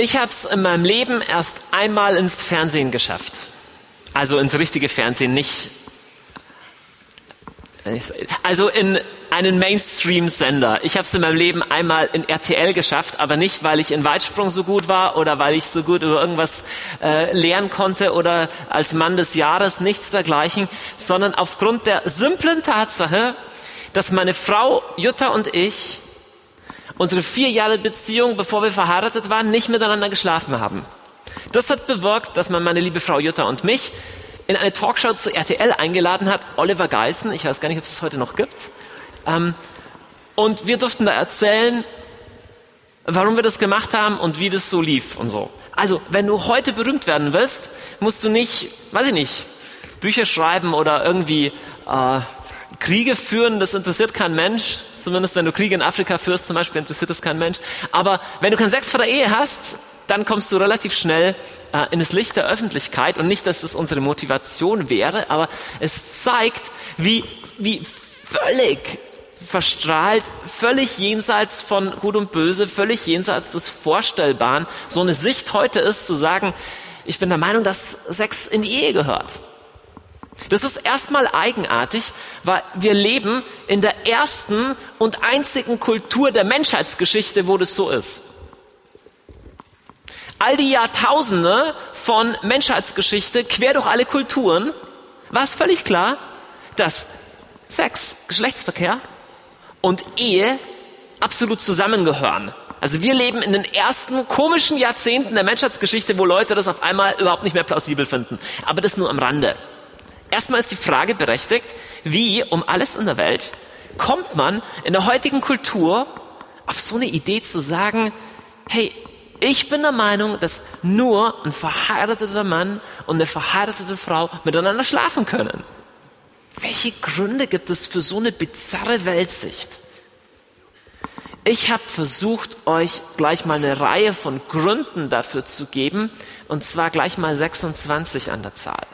Ich habe es in meinem Leben erst einmal ins Fernsehen geschafft. Also ins richtige Fernsehen, nicht. Also in einen Mainstream-Sender. Ich habe es in meinem Leben einmal in RTL geschafft, aber nicht, weil ich in Weitsprung so gut war oder weil ich so gut über irgendwas äh, lernen konnte oder als Mann des Jahres, nichts dergleichen, sondern aufgrund der simplen Tatsache, dass meine Frau Jutta und ich unsere vier Jahre Beziehung, bevor wir verheiratet waren, nicht miteinander geschlafen haben. Das hat bewirkt, dass man meine liebe Frau Jutta und mich in eine Talkshow zu RTL eingeladen hat, Oliver Geissen, ich weiß gar nicht, ob es das heute noch gibt. Ähm, und wir durften da erzählen, warum wir das gemacht haben und wie das so lief und so. Also, wenn du heute berühmt werden willst, musst du nicht, weiß ich nicht, Bücher schreiben oder irgendwie äh, Kriege führen, das interessiert kein Mensch. Zumindest wenn du Kriege in Afrika führst zum Beispiel, interessiert das kein Mensch. Aber wenn du keinen Sex vor der Ehe hast, dann kommst du relativ schnell äh, in das Licht der Öffentlichkeit. Und nicht, dass es unsere Motivation wäre, aber es zeigt, wie, wie völlig verstrahlt, völlig jenseits von Gut und Böse, völlig jenseits des Vorstellbaren so eine Sicht heute ist, zu sagen, ich bin der Meinung, dass Sex in die Ehe gehört. Das ist erstmal eigenartig, weil wir leben in der ersten und einzigen Kultur der Menschheitsgeschichte, wo das so ist. All die Jahrtausende von Menschheitsgeschichte, quer durch alle Kulturen, war es völlig klar, dass Sex, Geschlechtsverkehr und Ehe absolut zusammengehören. Also wir leben in den ersten komischen Jahrzehnten der Menschheitsgeschichte, wo Leute das auf einmal überhaupt nicht mehr plausibel finden. Aber das nur am Rande. Erstmal ist die Frage berechtigt, wie um alles in der Welt kommt man in der heutigen Kultur auf so eine Idee zu sagen, hey, ich bin der Meinung, dass nur ein verheirateter Mann und eine verheiratete Frau miteinander schlafen können. Welche Gründe gibt es für so eine bizarre Weltsicht? Ich habe versucht, euch gleich mal eine Reihe von Gründen dafür zu geben, und zwar gleich mal 26 an der Zahl.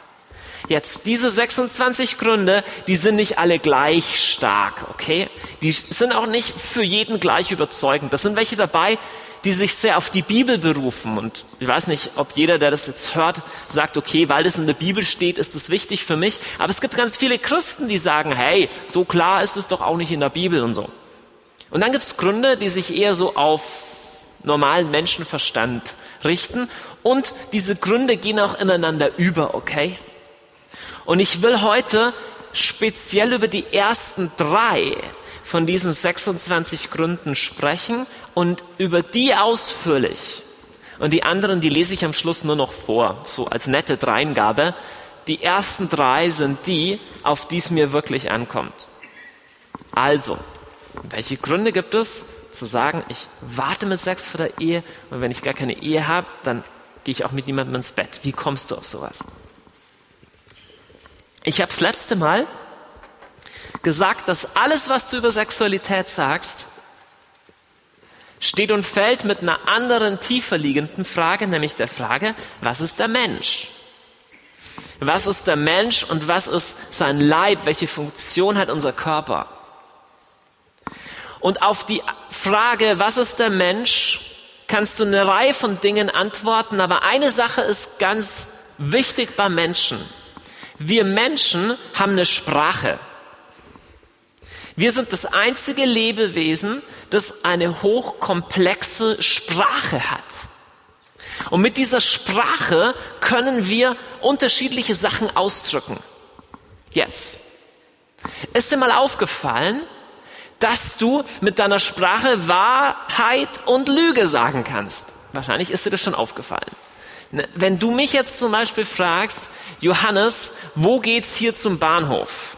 Jetzt, diese 26 Gründe, die sind nicht alle gleich stark, okay? Die sind auch nicht für jeden gleich überzeugend. Das sind welche dabei, die sich sehr auf die Bibel berufen. Und ich weiß nicht, ob jeder, der das jetzt hört, sagt, okay, weil das in der Bibel steht, ist das wichtig für mich. Aber es gibt ganz viele Christen, die sagen, hey, so klar ist es doch auch nicht in der Bibel und so. Und dann gibt es Gründe, die sich eher so auf normalen Menschenverstand richten. Und diese Gründe gehen auch ineinander über, okay? Und ich will heute speziell über die ersten drei von diesen 26 Gründen sprechen und über die ausführlich. Und die anderen, die lese ich am Schluss nur noch vor, so als nette Dreingabe. Die ersten drei sind die, auf die es mir wirklich ankommt. Also, welche Gründe gibt es, zu sagen, ich warte mit Sex vor der Ehe und wenn ich gar keine Ehe habe, dann gehe ich auch mit niemandem ins Bett. Wie kommst du auf sowas? Ich habe das letzte Mal gesagt, dass alles, was du über Sexualität sagst, steht und fällt mit einer anderen, tiefer liegenden Frage, nämlich der Frage, was ist der Mensch? Was ist der Mensch und was ist sein Leib? Welche Funktion hat unser Körper? Und auf die Frage, was ist der Mensch, kannst du eine Reihe von Dingen antworten, aber eine Sache ist ganz wichtig beim Menschen. Wir Menschen haben eine Sprache. Wir sind das einzige Lebewesen, das eine hochkomplexe Sprache hat. Und mit dieser Sprache können wir unterschiedliche Sachen ausdrücken. Jetzt. Ist dir mal aufgefallen, dass du mit deiner Sprache Wahrheit und Lüge sagen kannst? Wahrscheinlich ist dir das schon aufgefallen. Ne, wenn du mich jetzt zum Beispiel fragst, Johannes, wo geht's hier zum Bahnhof?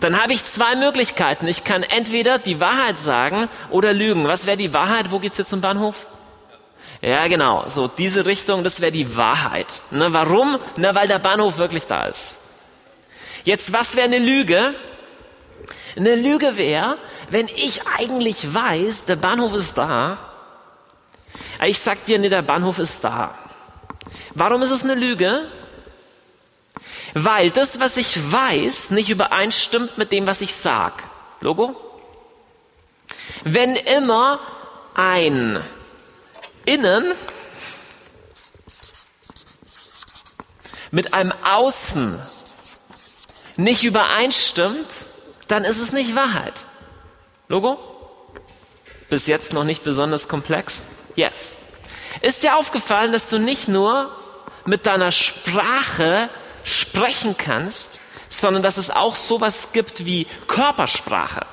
Dann habe ich zwei Möglichkeiten. Ich kann entweder die Wahrheit sagen oder lügen. Was wäre die Wahrheit? Wo geht's hier zum Bahnhof? Ja, genau. So, diese Richtung, das wäre die Wahrheit. Ne, warum? Na, weil der Bahnhof wirklich da ist. Jetzt, was wäre eine Lüge? Eine Lüge wäre, wenn ich eigentlich weiß, der Bahnhof ist da. Ich sag dir, nee, der Bahnhof ist da. Warum ist es eine Lüge? weil das, was ich weiß, nicht übereinstimmt mit dem, was ich sag. Logo? Wenn immer ein Innen mit einem Außen nicht übereinstimmt, dann ist es nicht Wahrheit. Logo? Bis jetzt noch nicht besonders komplex? Jetzt. Ist dir aufgefallen, dass du nicht nur mit deiner Sprache sprechen kannst, sondern dass es auch sowas gibt wie Körpersprache.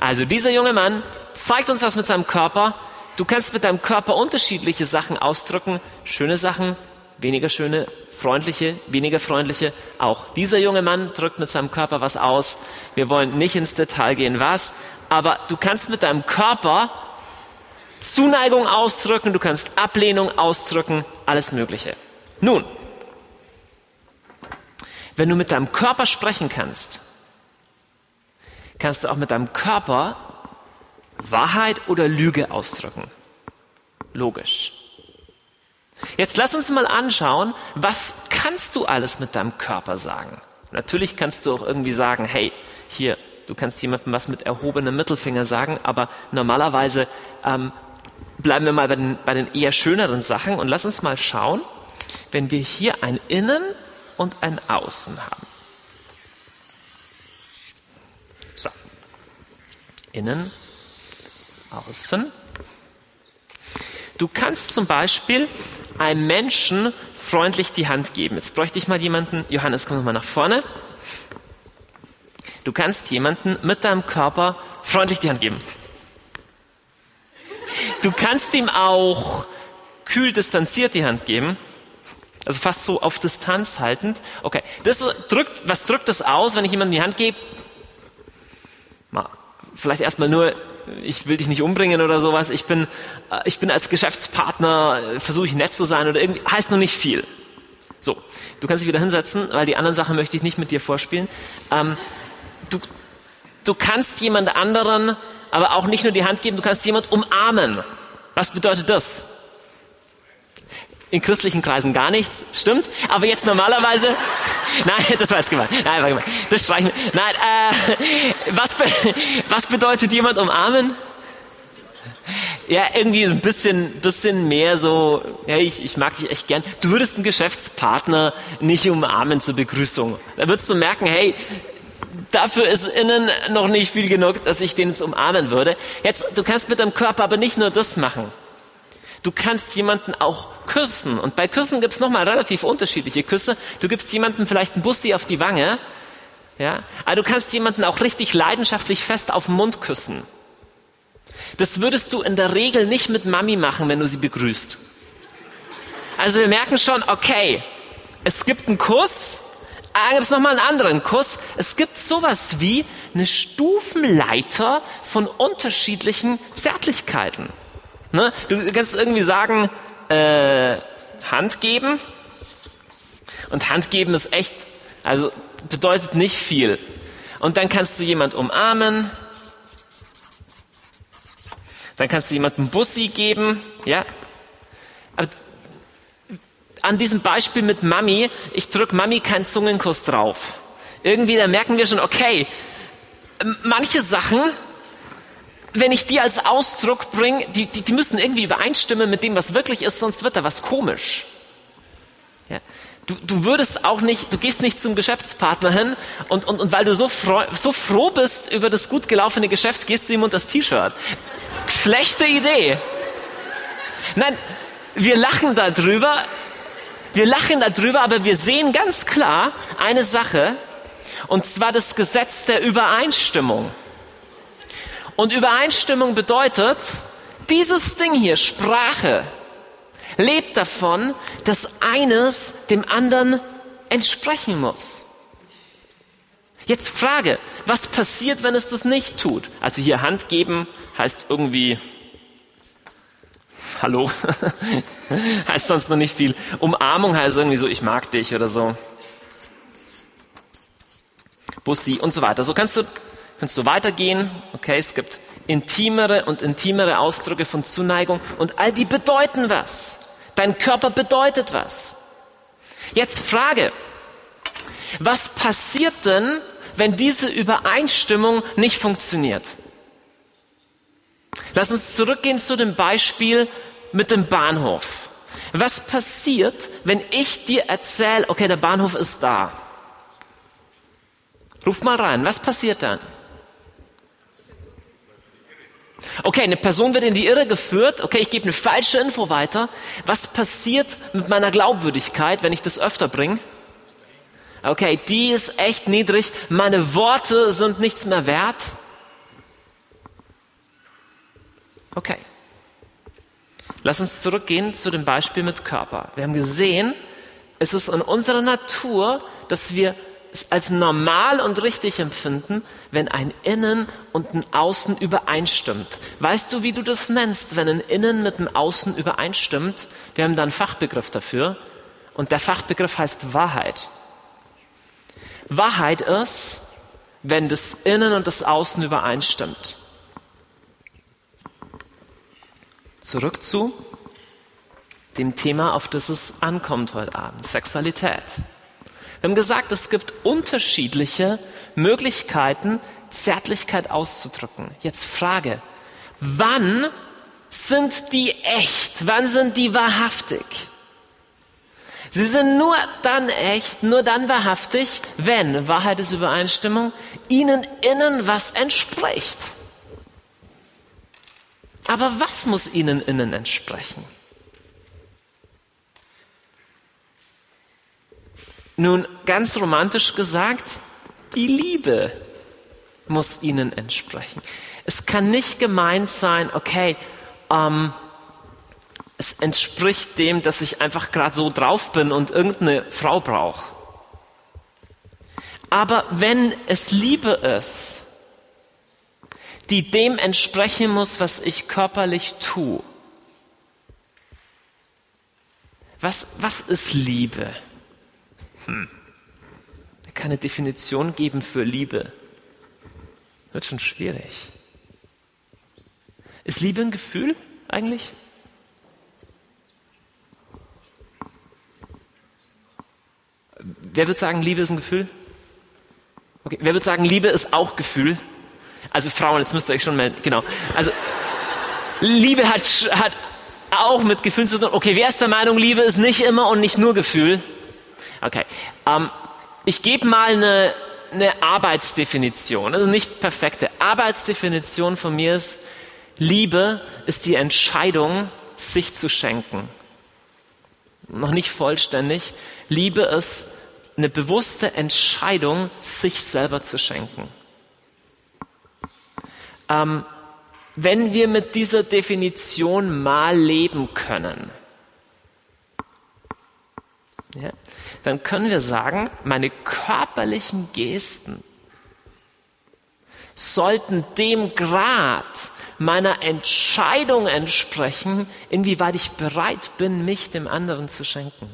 Also dieser junge Mann zeigt uns was mit seinem Körper. Du kannst mit deinem Körper unterschiedliche Sachen ausdrücken. Schöne Sachen, weniger schöne, freundliche, weniger freundliche. Auch dieser junge Mann drückt mit seinem Körper was aus. Wir wollen nicht ins Detail gehen, was. Aber du kannst mit deinem Körper Zuneigung ausdrücken, du kannst Ablehnung ausdrücken, alles Mögliche. Nun, wenn du mit deinem Körper sprechen kannst, kannst du auch mit deinem Körper Wahrheit oder Lüge ausdrücken. Logisch. Jetzt lass uns mal anschauen, was kannst du alles mit deinem Körper sagen? Natürlich kannst du auch irgendwie sagen, hey, hier, du kannst jemandem was mit erhobenem Mittelfinger sagen, aber normalerweise ähm, bleiben wir mal bei den, bei den eher schöneren Sachen und lass uns mal schauen, wenn wir hier ein Innen und ein Außen haben. So. Innen, außen. Du kannst zum Beispiel einem Menschen freundlich die Hand geben. Jetzt bräuchte ich mal jemanden, Johannes, komm mal nach vorne. Du kannst jemanden mit deinem Körper freundlich die Hand geben. Du kannst ihm auch kühl distanziert die Hand geben. Also fast so auf Distanz haltend. Okay, das drückt, was drückt das aus, wenn ich jemandem die Hand gebe? Mal, vielleicht erstmal nur, ich will dich nicht umbringen oder sowas. Ich bin, äh, ich bin als Geschäftspartner, äh, versuche ich nett zu sein oder irgendwie, heißt noch nicht viel. So, du kannst dich wieder hinsetzen, weil die anderen Sachen möchte ich nicht mit dir vorspielen. Ähm, du, du kannst jemand anderen aber auch nicht nur die Hand geben, du kannst jemand umarmen. Was bedeutet das? In christlichen Kreisen gar nichts, stimmt? Aber jetzt normalerweise, nein, das war jetzt gemeint. Nein, war gemeint. Das streichen wir. Nein, äh, was, be was bedeutet jemand umarmen? Ja, irgendwie ein bisschen, bisschen mehr so, ja, ich, ich mag dich echt gern. Du würdest einen Geschäftspartner nicht umarmen zur Begrüßung. Da würdest du merken, hey, dafür ist innen noch nicht viel genug, dass ich den jetzt umarmen würde. Jetzt, du kannst mit deinem Körper aber nicht nur das machen. Du kannst jemanden auch küssen. Und bei Küssen gibt es nochmal relativ unterschiedliche Küsse. Du gibst jemandem vielleicht einen Bussi auf die Wange. Ja? Aber du kannst jemanden auch richtig leidenschaftlich fest auf den Mund küssen. Das würdest du in der Regel nicht mit Mami machen, wenn du sie begrüßt. Also wir merken schon, okay, es gibt einen Kuss, dann gibt es nochmal einen anderen Kuss. Es gibt sowas wie eine Stufenleiter von unterschiedlichen Zärtlichkeiten. Ne? Du kannst irgendwie sagen, äh, Hand geben. Und Hand geben ist echt, also bedeutet nicht viel. Und dann kannst du jemand umarmen. Dann kannst du jemandem Bussi geben, ja. Aber an diesem Beispiel mit Mami, ich drücke Mami keinen Zungenkuss drauf. Irgendwie, da merken wir schon, okay, manche Sachen wenn ich die als Ausdruck bringe, die, die, die müssen irgendwie übereinstimmen mit dem, was wirklich ist, sonst wird da was komisch. Ja. Du, du würdest auch nicht, du gehst nicht zum Geschäftspartner hin und, und, und weil du so, freu, so froh bist über das gut gelaufene Geschäft, gehst du ihm unter das T-Shirt. Schlechte Idee. Nein, wir lachen darüber, wir lachen darüber, aber wir sehen ganz klar eine Sache, und zwar das Gesetz der Übereinstimmung. Und Übereinstimmung bedeutet, dieses Ding hier, Sprache, lebt davon, dass eines dem anderen entsprechen muss. Jetzt Frage, was passiert, wenn es das nicht tut? Also hier Hand geben heißt irgendwie, hallo, heißt sonst noch nicht viel. Umarmung heißt irgendwie so, ich mag dich oder so. Bussi und so weiter. So kannst du kannst du weitergehen. Okay, es gibt intimere und intimere Ausdrücke von Zuneigung und all die bedeuten was. Dein Körper bedeutet was. Jetzt Frage, was passiert denn, wenn diese Übereinstimmung nicht funktioniert? Lass uns zurückgehen zu dem Beispiel mit dem Bahnhof. Was passiert, wenn ich dir erzähle, okay, der Bahnhof ist da? Ruf mal rein, was passiert dann? Okay, eine Person wird in die Irre geführt, okay, ich gebe eine falsche Info weiter. Was passiert mit meiner Glaubwürdigkeit, wenn ich das öfter bringe? Okay, die ist echt niedrig, meine Worte sind nichts mehr wert. Okay. Lass uns zurückgehen zu dem Beispiel mit Körper. Wir haben gesehen, es ist in unserer Natur, dass wir als normal und richtig empfinden, wenn ein Innen und ein Außen übereinstimmt. Weißt du, wie du das nennst, wenn ein Innen mit einem Außen übereinstimmt? Wir haben da einen Fachbegriff dafür und der Fachbegriff heißt Wahrheit. Wahrheit ist, wenn das Innen und das Außen übereinstimmt. Zurück zu dem Thema, auf das es ankommt heute Abend, Sexualität. Wir haben gesagt, es gibt unterschiedliche Möglichkeiten, Zärtlichkeit auszudrücken. Jetzt Frage, wann sind die echt? Wann sind die wahrhaftig? Sie sind nur dann echt, nur dann wahrhaftig, wenn, Wahrheit ist Übereinstimmung, ihnen innen was entspricht. Aber was muss ihnen innen entsprechen? Nun, ganz romantisch gesagt, die Liebe muss ihnen entsprechen. Es kann nicht gemeint sein, okay, ähm, es entspricht dem, dass ich einfach gerade so drauf bin und irgendeine Frau brauche. Aber wenn es Liebe ist, die dem entsprechen muss, was ich körperlich tue. Was, was ist Liebe? Hm. Keine Definition geben für Liebe. Wird schon schwierig. Ist Liebe ein Gefühl eigentlich? Wer wird sagen, Liebe ist ein Gefühl? Okay. Wer wird sagen, Liebe ist auch Gefühl? Also Frauen, jetzt müsst ihr euch schon mal, genau. Also Liebe hat, hat auch mit Gefühlen zu tun. Okay, wer ist der Meinung, Liebe ist nicht immer und nicht nur Gefühl? Okay. Ähm, ich gebe mal eine, eine Arbeitsdefinition, also nicht perfekte. Arbeitsdefinition von mir ist, Liebe ist die Entscheidung, sich zu schenken. Noch nicht vollständig. Liebe ist eine bewusste Entscheidung, sich selber zu schenken. Ähm, wenn wir mit dieser Definition mal leben können, ja, dann können wir sagen, meine körperlichen Gesten sollten dem Grad meiner Entscheidung entsprechen, inwieweit ich bereit bin, mich dem anderen zu schenken.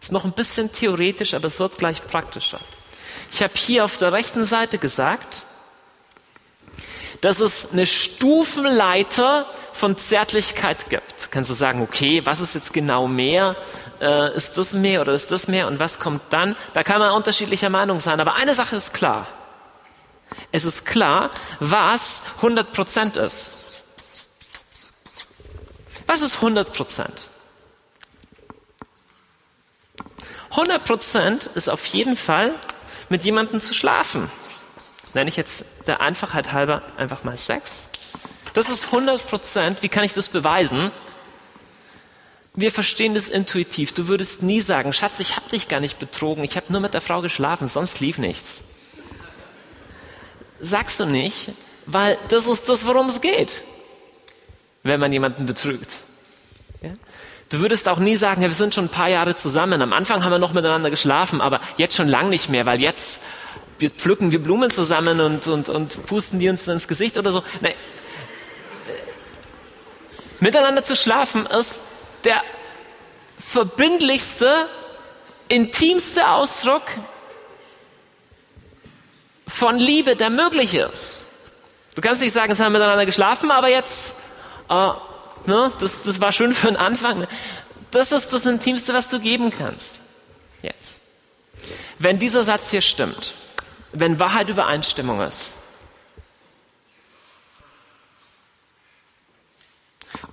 Ist noch ein bisschen theoretisch, aber es wird gleich praktischer. Ich habe hier auf der rechten Seite gesagt, dass es eine Stufenleiter von Zärtlichkeit gibt. Kannst du sagen, okay, was ist jetzt genau mehr? Äh, ist das mehr oder ist das mehr? Und was kommt dann? Da kann man unterschiedlicher Meinung sein. Aber eine Sache ist klar. Es ist klar, was 100 Prozent ist. Was ist 100 Prozent? 100 Prozent ist auf jeden Fall, mit jemandem zu schlafen nenne ich jetzt der Einfachheit halber einfach mal Sex. Das ist 100 Prozent. Wie kann ich das beweisen? Wir verstehen das intuitiv. Du würdest nie sagen, Schatz, ich habe dich gar nicht betrogen, ich habe nur mit der Frau geschlafen, sonst lief nichts. Sagst du nicht, weil das ist das, worum es geht, wenn man jemanden betrügt. Ja? Du würdest auch nie sagen, ja, wir sind schon ein paar Jahre zusammen. Am Anfang haben wir noch miteinander geschlafen, aber jetzt schon lang nicht mehr, weil jetzt pflücken wir Blumen zusammen und, und, und pusten die uns ins Gesicht oder so. Nein. Miteinander zu schlafen ist der verbindlichste, intimste Ausdruck von Liebe, der möglich ist. Du kannst nicht sagen, es haben miteinander geschlafen, aber jetzt, äh, ne, das, das war schön für den Anfang. Das ist das Intimste, was du geben kannst. Jetzt. Wenn dieser Satz hier stimmt, wenn Wahrheit Übereinstimmung ist.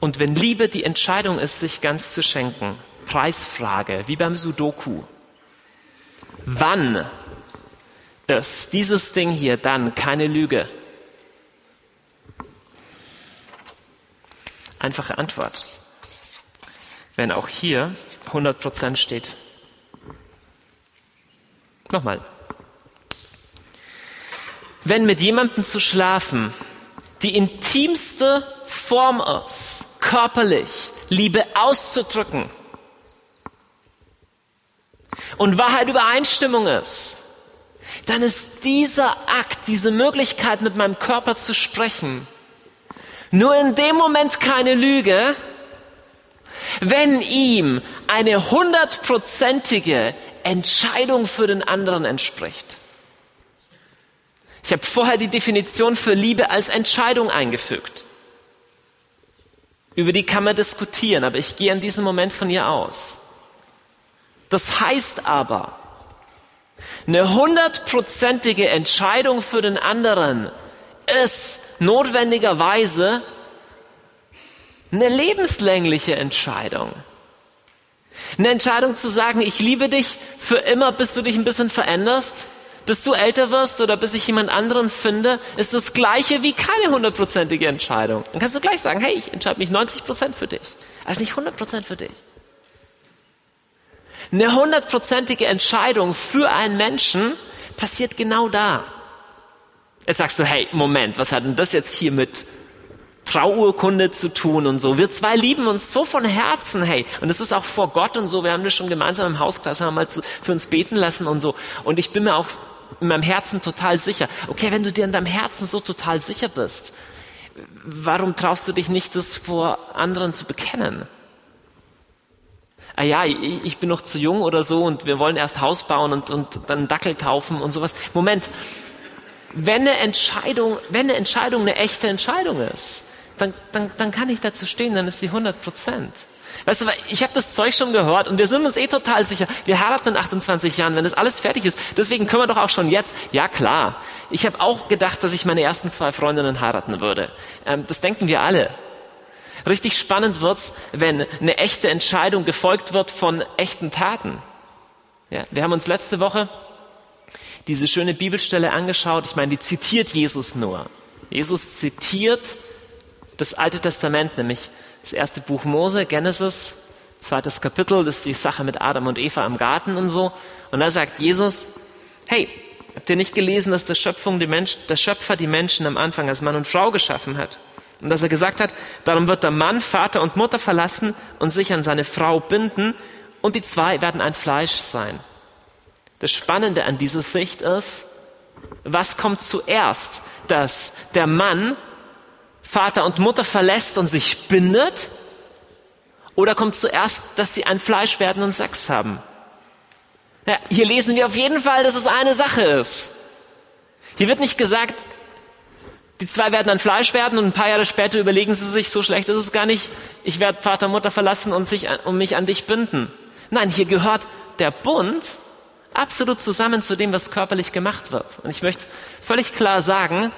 Und wenn Liebe die Entscheidung ist, sich ganz zu schenken, Preisfrage, wie beim Sudoku. Wann ist dieses Ding hier dann keine Lüge? Einfache Antwort. Wenn auch hier 100% steht. Nochmal. Wenn mit jemandem zu schlafen die intimste Form ist, körperlich Liebe auszudrücken und Wahrheit Übereinstimmung ist, dann ist dieser Akt, diese Möglichkeit, mit meinem Körper zu sprechen, nur in dem Moment keine Lüge, wenn ihm eine hundertprozentige Entscheidung für den anderen entspricht. Ich habe vorher die Definition für Liebe als Entscheidung eingefügt. Über die kann man diskutieren, aber ich gehe an diesem Moment von ihr aus. Das heißt aber, eine hundertprozentige Entscheidung für den anderen ist notwendigerweise eine lebenslängliche Entscheidung. Eine Entscheidung zu sagen, ich liebe dich für immer, bis du dich ein bisschen veränderst, bis du älter wirst oder bis ich jemand anderen finde, ist das gleiche wie keine hundertprozentige Entscheidung. Dann kannst du gleich sagen, hey, ich entscheide mich 90 Prozent für dich. Also nicht 100 Prozent für dich. Eine hundertprozentige Entscheidung für einen Menschen passiert genau da. Jetzt sagst du, hey, Moment, was hat denn das jetzt hier mit Trauurkunde zu tun und so. Wir zwei lieben uns so von Herzen, hey. Und es ist auch vor Gott und so. Wir haben das schon gemeinsam im Hauskreis, haben mal zu, für uns beten lassen und so. Und ich bin mir auch in meinem Herzen total sicher. Okay, wenn du dir in deinem Herzen so total sicher bist, warum traust du dich nicht, das vor anderen zu bekennen? Ah ja, ich bin noch zu jung oder so und wir wollen erst Haus bauen und, und dann einen Dackel kaufen und sowas. Moment, wenn eine Entscheidung, wenn eine Entscheidung eine echte Entscheidung ist, dann, dann, dann kann ich dazu stehen, dann ist sie 100 Prozent. Weißt du, ich habe das Zeug schon gehört und wir sind uns eh total sicher, wir heiraten in 28 Jahren, wenn das alles fertig ist. Deswegen können wir doch auch schon jetzt, ja klar, ich habe auch gedacht, dass ich meine ersten zwei Freundinnen heiraten würde. Ähm, das denken wir alle. Richtig spannend wird's, wenn eine echte Entscheidung gefolgt wird von echten Taten. Ja, wir haben uns letzte Woche diese schöne Bibelstelle angeschaut. Ich meine, die zitiert Jesus nur. Jesus zitiert das Alte Testament, nämlich das erste Buch Mose, Genesis, zweites Kapitel, das ist die Sache mit Adam und Eva im Garten und so. Und da sagt Jesus, hey, habt ihr nicht gelesen, dass der, Schöpfung die Mensch, der Schöpfer die Menschen am Anfang als Mann und Frau geschaffen hat? Und dass er gesagt hat, darum wird der Mann Vater und Mutter verlassen und sich an seine Frau binden und die zwei werden ein Fleisch sein. Das Spannende an dieser Sicht ist, was kommt zuerst? Dass der Mann Vater und Mutter verlässt und sich bindet? Oder kommt zuerst, dass sie ein Fleisch werden und Sex haben? Ja, hier lesen wir auf jeden Fall, dass es eine Sache ist. Hier wird nicht gesagt, die zwei werden ein Fleisch werden und ein paar Jahre später überlegen sie sich, so schlecht ist es gar nicht, ich werde Vater und Mutter verlassen und, sich, und mich an dich binden. Nein, hier gehört der Bund absolut zusammen zu dem, was körperlich gemacht wird. Und ich möchte völlig klar sagen,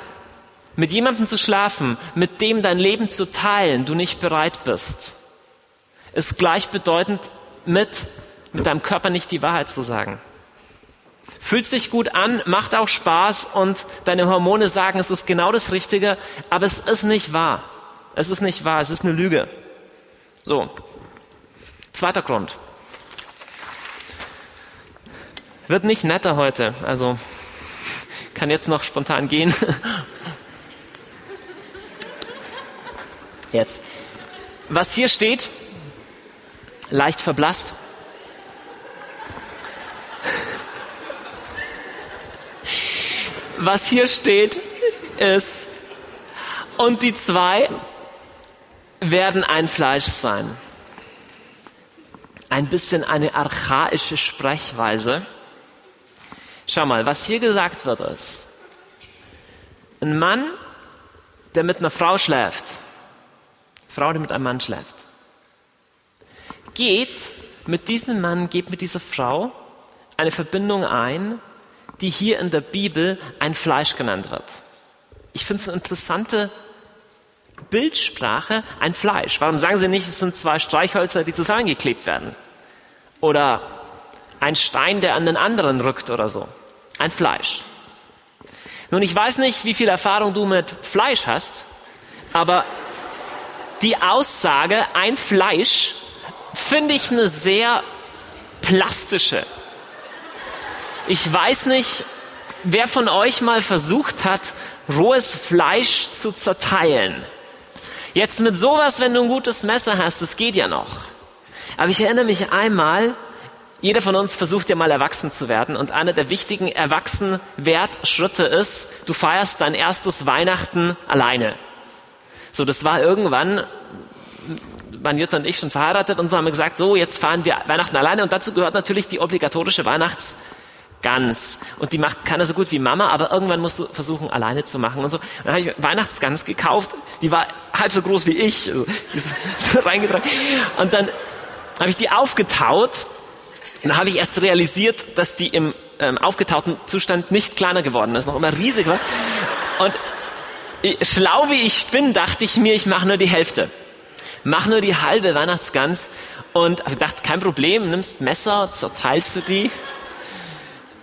mit jemandem zu schlafen, mit dem dein Leben zu teilen, du nicht bereit bist, ist gleichbedeutend mit, mit deinem Körper nicht die Wahrheit zu sagen. Fühlt sich gut an, macht auch Spaß und deine Hormone sagen, es ist genau das Richtige, aber es ist nicht wahr. Es ist nicht wahr, es ist eine Lüge. So. Zweiter Grund. Wird nicht netter heute, also kann jetzt noch spontan gehen. Jetzt. Was hier steht, leicht verblasst. Was hier steht, ist, und die zwei werden ein Fleisch sein. Ein bisschen eine archaische Sprechweise. Schau mal, was hier gesagt wird ist, ein Mann, der mit einer Frau schläft, Frau, die mit einem Mann schläft. Geht mit diesem Mann, geht mit dieser Frau eine Verbindung ein, die hier in der Bibel ein Fleisch genannt wird. Ich finde es eine interessante Bildsprache ein Fleisch? Warum sagen sie nicht, es sind zwei Streichhölzer, die zusammengeklebt werden? Oder ein Stein, der an den anderen rückt oder so. Ein Fleisch. Nun, ich weiß nicht, wie viel Erfahrung du mit Fleisch hast, aber die Aussage, ein Fleisch, finde ich eine sehr plastische. Ich weiß nicht, wer von euch mal versucht hat, rohes Fleisch zu zerteilen. Jetzt mit sowas, wenn du ein gutes Messer hast, das geht ja noch. Aber ich erinnere mich einmal, jeder von uns versucht ja mal erwachsen zu werden und einer der wichtigen Erwachsenwertschritte ist, du feierst dein erstes Weihnachten alleine. So, das war irgendwann, mein Jutta und ich schon verheiratet und so haben wir gesagt, so, jetzt fahren wir Weihnachten alleine und dazu gehört natürlich die obligatorische Weihnachtsgans. Und die macht keiner so gut wie Mama, aber irgendwann musst du versuchen, alleine zu machen und so. Dann habe ich Weihnachtsgans gekauft, die war halb so groß wie ich, also, die ist so reingetragen. Und dann habe ich die aufgetaut und dann habe ich erst realisiert, dass die im ähm, aufgetauten Zustand nicht kleiner geworden ist, noch immer riesig war. Und schlau wie ich bin, dachte ich mir, ich mache nur die Hälfte. Mach nur die halbe Weihnachtsgans und ich dachte, kein Problem, nimmst Messer, zerteilst du die,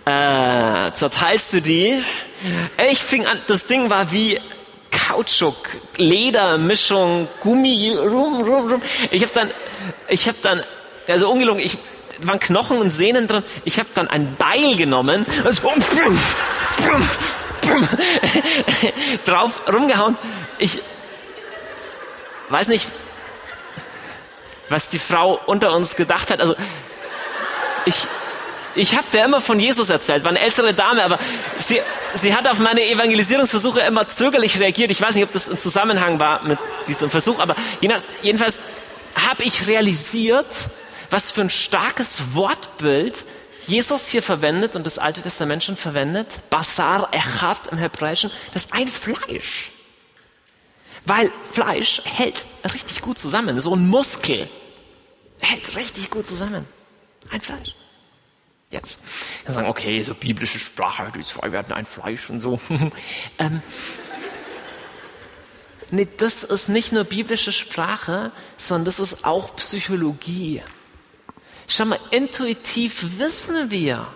äh, zerteilst du die. Ich fing an, das Ding war wie Kautschuk, Ledermischung, Gummi, rum, rum, rum. Ich habe dann, ich habe dann, also ungelungen, ich waren Knochen und Sehnen drin. Ich habe dann ein Beil genommen, also, drauf rumgehauen. Ich weiß nicht, was die Frau unter uns gedacht hat. Also ich, ich habe dir immer von Jesus erzählt, war eine ältere Dame, aber sie, sie hat auf meine Evangelisierungsversuche immer zögerlich reagiert. Ich weiß nicht, ob das im Zusammenhang war mit diesem Versuch, aber jedenfalls habe ich realisiert, was für ein starkes Wortbild Jesus hier verwendet und das Alte Testament schon verwendet. Basar Echad im Hebräischen, das ist ein Fleisch. Weil Fleisch hält richtig gut zusammen. So ein Muskel hält richtig gut zusammen. Ein Fleisch. Jetzt. Dann sagen, okay, so biblische Sprache, die zwei werden ein Fleisch und so. ähm, nee, das ist nicht nur biblische Sprache, sondern das ist auch Psychologie. Schau mal, intuitiv wissen wir,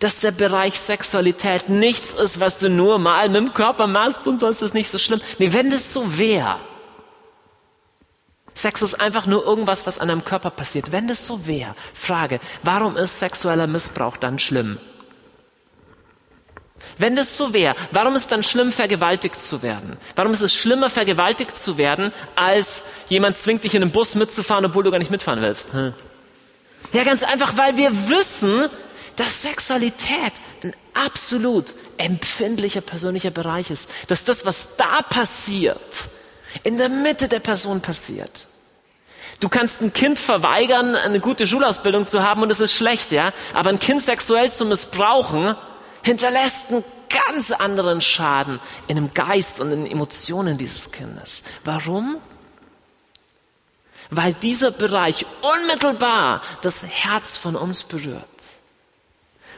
dass der Bereich Sexualität nichts ist, was du nur mal mit dem Körper machst und sonst ist nicht so schlimm. Nee, wenn das so wäre. Sex ist einfach nur irgendwas, was an deinem Körper passiert. Wenn das so wäre, Frage, warum ist sexueller Missbrauch dann schlimm? Wenn das so wäre, warum ist dann schlimm, vergewaltigt zu werden? Warum ist es schlimmer, vergewaltigt zu werden, als jemand zwingt dich in den Bus mitzufahren, obwohl du gar nicht mitfahren willst? Hm. Ja, ganz einfach, weil wir wissen, dass Sexualität ein absolut empfindlicher persönlicher Bereich ist. Dass das, was da passiert, in der Mitte der Person passiert. Du kannst ein Kind verweigern, eine gute Schulausbildung zu haben und es ist schlecht, ja. Aber ein Kind sexuell zu missbrauchen, hinterlässt einen ganz anderen Schaden in dem Geist und in den Emotionen dieses Kindes. Warum? Weil dieser Bereich unmittelbar das Herz von uns berührt.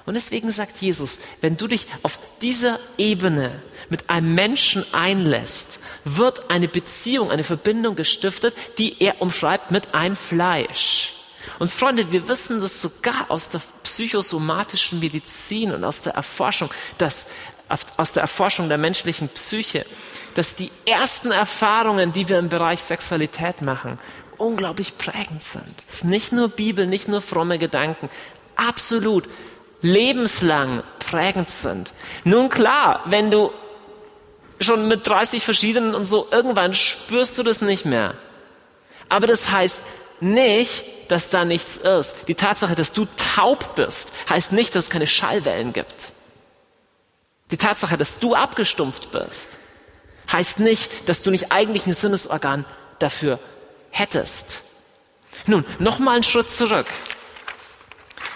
Und deswegen sagt Jesus, wenn du dich auf dieser Ebene mit einem Menschen einlässt, wird eine Beziehung, eine Verbindung gestiftet, die er umschreibt mit ein Fleisch. Und Freunde, wir wissen das sogar aus der psychosomatischen Medizin und aus der Erforschung, dass, aus der Erforschung der menschlichen Psyche, dass die ersten Erfahrungen, die wir im Bereich Sexualität machen, unglaublich prägend sind. Es ist nicht nur Bibel, nicht nur fromme Gedanken, absolut lebenslang prägend sind. Nun klar, wenn du schon mit 30 verschiedenen und so, irgendwann spürst du das nicht mehr. Aber das heißt nicht, dass da nichts ist. Die Tatsache, dass du taub bist, heißt nicht, dass es keine Schallwellen gibt. Die Tatsache, dass du abgestumpft bist, heißt nicht, dass du nicht eigentlich ein Sinnesorgan dafür hättest. Nun, noch mal einen Schritt zurück.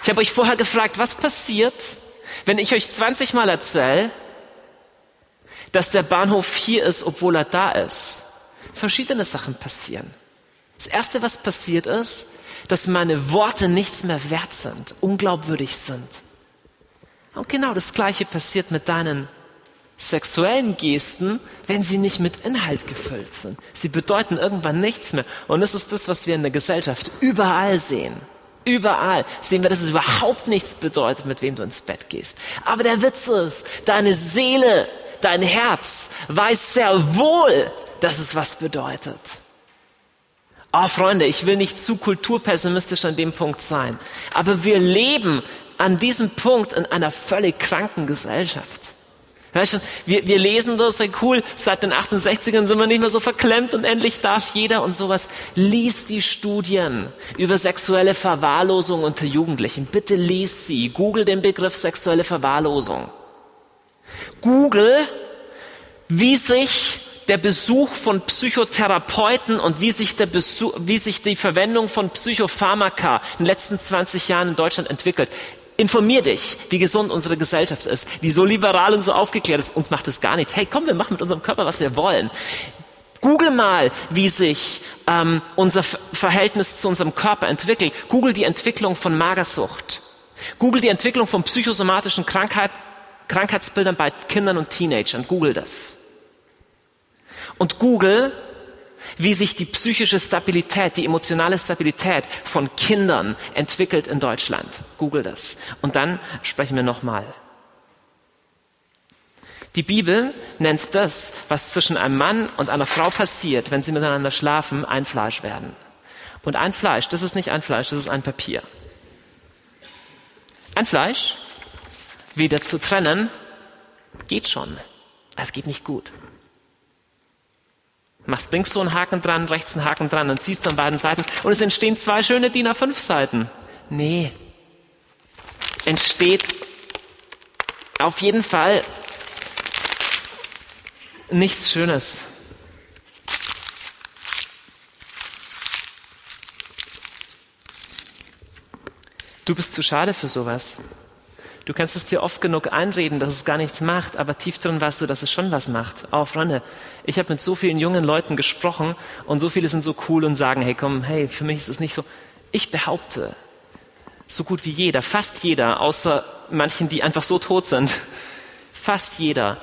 Ich habe euch vorher gefragt, was passiert, wenn ich euch 20 Mal erzähle, dass der Bahnhof hier ist, obwohl er da ist. Verschiedene Sachen passieren. Das Erste, was passiert ist, dass meine Worte nichts mehr wert sind, unglaubwürdig sind. Und genau das Gleiche passiert mit deinen sexuellen Gesten, wenn sie nicht mit Inhalt gefüllt sind. Sie bedeuten irgendwann nichts mehr. Und das ist das, was wir in der Gesellschaft überall sehen. Überall sehen wir, dass es überhaupt nichts bedeutet, mit wem du ins Bett gehst. Aber der Witz ist, deine Seele, dein Herz weiß sehr wohl, dass es was bedeutet. Oh, Freunde, ich will nicht zu kulturpessimistisch an dem Punkt sein. Aber wir leben an diesem Punkt in einer völlig kranken Gesellschaft. Weißt du, wir, wir lesen das, cool, seit den 68ern sind wir nicht mehr so verklemmt und endlich darf jeder und sowas. Lies die Studien über sexuelle Verwahrlosung unter Jugendlichen. Bitte lies sie. Google den Begriff sexuelle Verwahrlosung. Google, wie sich der Besuch von Psychotherapeuten und wie sich, der Besuch, wie sich die Verwendung von Psychopharmaka in den letzten 20 Jahren in Deutschland entwickelt. Informier dich, wie gesund unsere Gesellschaft ist, die so liberal und so aufgeklärt ist. Uns macht es gar nichts. Hey, komm, wir machen mit unserem Körper, was wir wollen. Google mal, wie sich ähm, unser Verhältnis zu unserem Körper entwickelt. Google die Entwicklung von Magersucht. Google die Entwicklung von psychosomatischen Krankheit, Krankheitsbildern bei Kindern und Teenagern. Google das. Und Google wie sich die psychische Stabilität, die emotionale Stabilität von Kindern entwickelt in Deutschland. Google das. Und dann sprechen wir nochmal. Die Bibel nennt das, was zwischen einem Mann und einer Frau passiert, wenn sie miteinander schlafen, ein Fleisch werden. Und ein Fleisch, das ist nicht ein Fleisch, das ist ein Papier. Ein Fleisch wieder zu trennen, geht schon. Es geht nicht gut. Machst links so einen Haken dran, rechts einen Haken dran, dann ziehst an beiden Seiten und es entstehen zwei schöne DIN A5 Seiten. Nee. Entsteht auf jeden Fall nichts Schönes. Du bist zu schade für sowas. Du kannst es dir oft genug einreden, dass es gar nichts macht, aber tief drin weißt du, dass es schon was macht. Oh, Freunde, ich habe mit so vielen jungen Leuten gesprochen und so viele sind so cool und sagen, hey, komm, hey, für mich ist es nicht so. Ich behaupte, so gut wie jeder, fast jeder, außer manchen, die einfach so tot sind, fast jeder,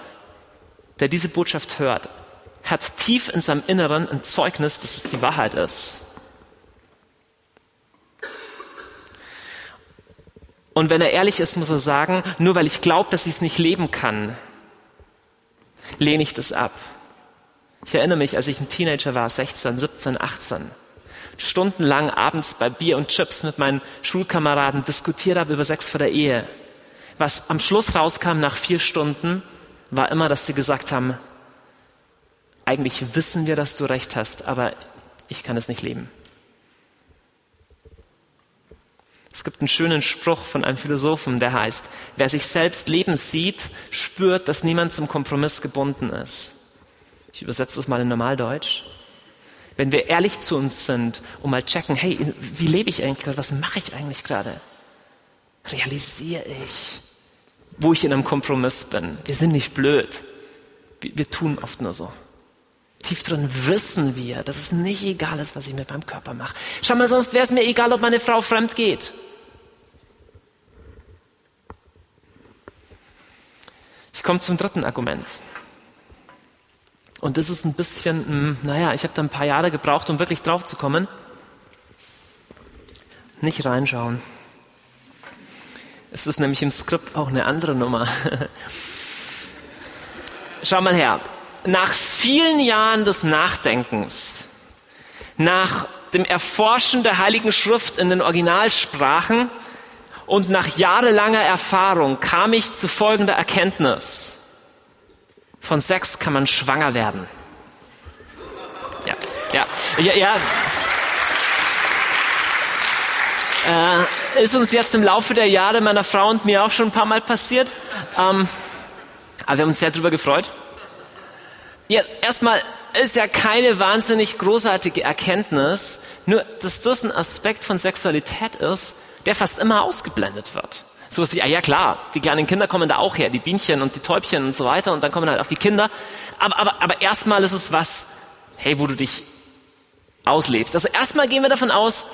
der diese Botschaft hört, hat tief in seinem Inneren ein Zeugnis, dass es die Wahrheit ist. Und wenn er ehrlich ist, muss er sagen, nur weil ich glaube, dass ich es nicht leben kann, lehne ich das ab. Ich erinnere mich, als ich ein Teenager war, 16, 17, 18, stundenlang abends bei Bier und Chips mit meinen Schulkameraden diskutiert habe über Sex vor der Ehe. Was am Schluss rauskam nach vier Stunden, war immer, dass sie gesagt haben, eigentlich wissen wir, dass du recht hast, aber ich kann es nicht leben. Es gibt einen schönen Spruch von einem Philosophen, der heißt, wer sich selbst leben sieht, spürt, dass niemand zum Kompromiss gebunden ist. Ich übersetze das mal in Normaldeutsch. Wenn wir ehrlich zu uns sind und mal checken, hey, wie lebe ich eigentlich gerade, was mache ich eigentlich gerade, realisiere ich, wo ich in einem Kompromiss bin. Wir sind nicht blöd. Wir, wir tun oft nur so. Tief drin wissen wir, dass es nicht egal ist, was ich mit meinem Körper mache. Schau mal, sonst wäre es mir egal, ob meine Frau fremd geht. Ich komme zum dritten Argument. Und das ist ein bisschen, hm, naja, ich habe da ein paar Jahre gebraucht, um wirklich drauf zu kommen. Nicht reinschauen. Es ist nämlich im Skript auch eine andere Nummer. Schau mal her nach vielen Jahren des Nachdenkens, nach dem Erforschen der Heiligen Schrift in den Originalsprachen und nach jahrelanger Erfahrung kam ich zu folgender Erkenntnis. Von Sex kann man schwanger werden. Ja, ja, ja, ja. Äh, ist uns jetzt im Laufe der Jahre meiner Frau und mir auch schon ein paar Mal passiert. Ähm, aber wir haben uns sehr darüber gefreut. Ja, erstmal ist ja keine wahnsinnig großartige Erkenntnis, nur dass das ein Aspekt von Sexualität ist, der fast immer ausgeblendet wird. Sowas wie, ah ja klar, die kleinen Kinder kommen da auch her, die Bienchen und die Täubchen und so weiter und dann kommen halt auch die Kinder. Aber, aber, aber erstmal ist es was, hey, wo du dich auslebst. Also erstmal gehen wir davon aus,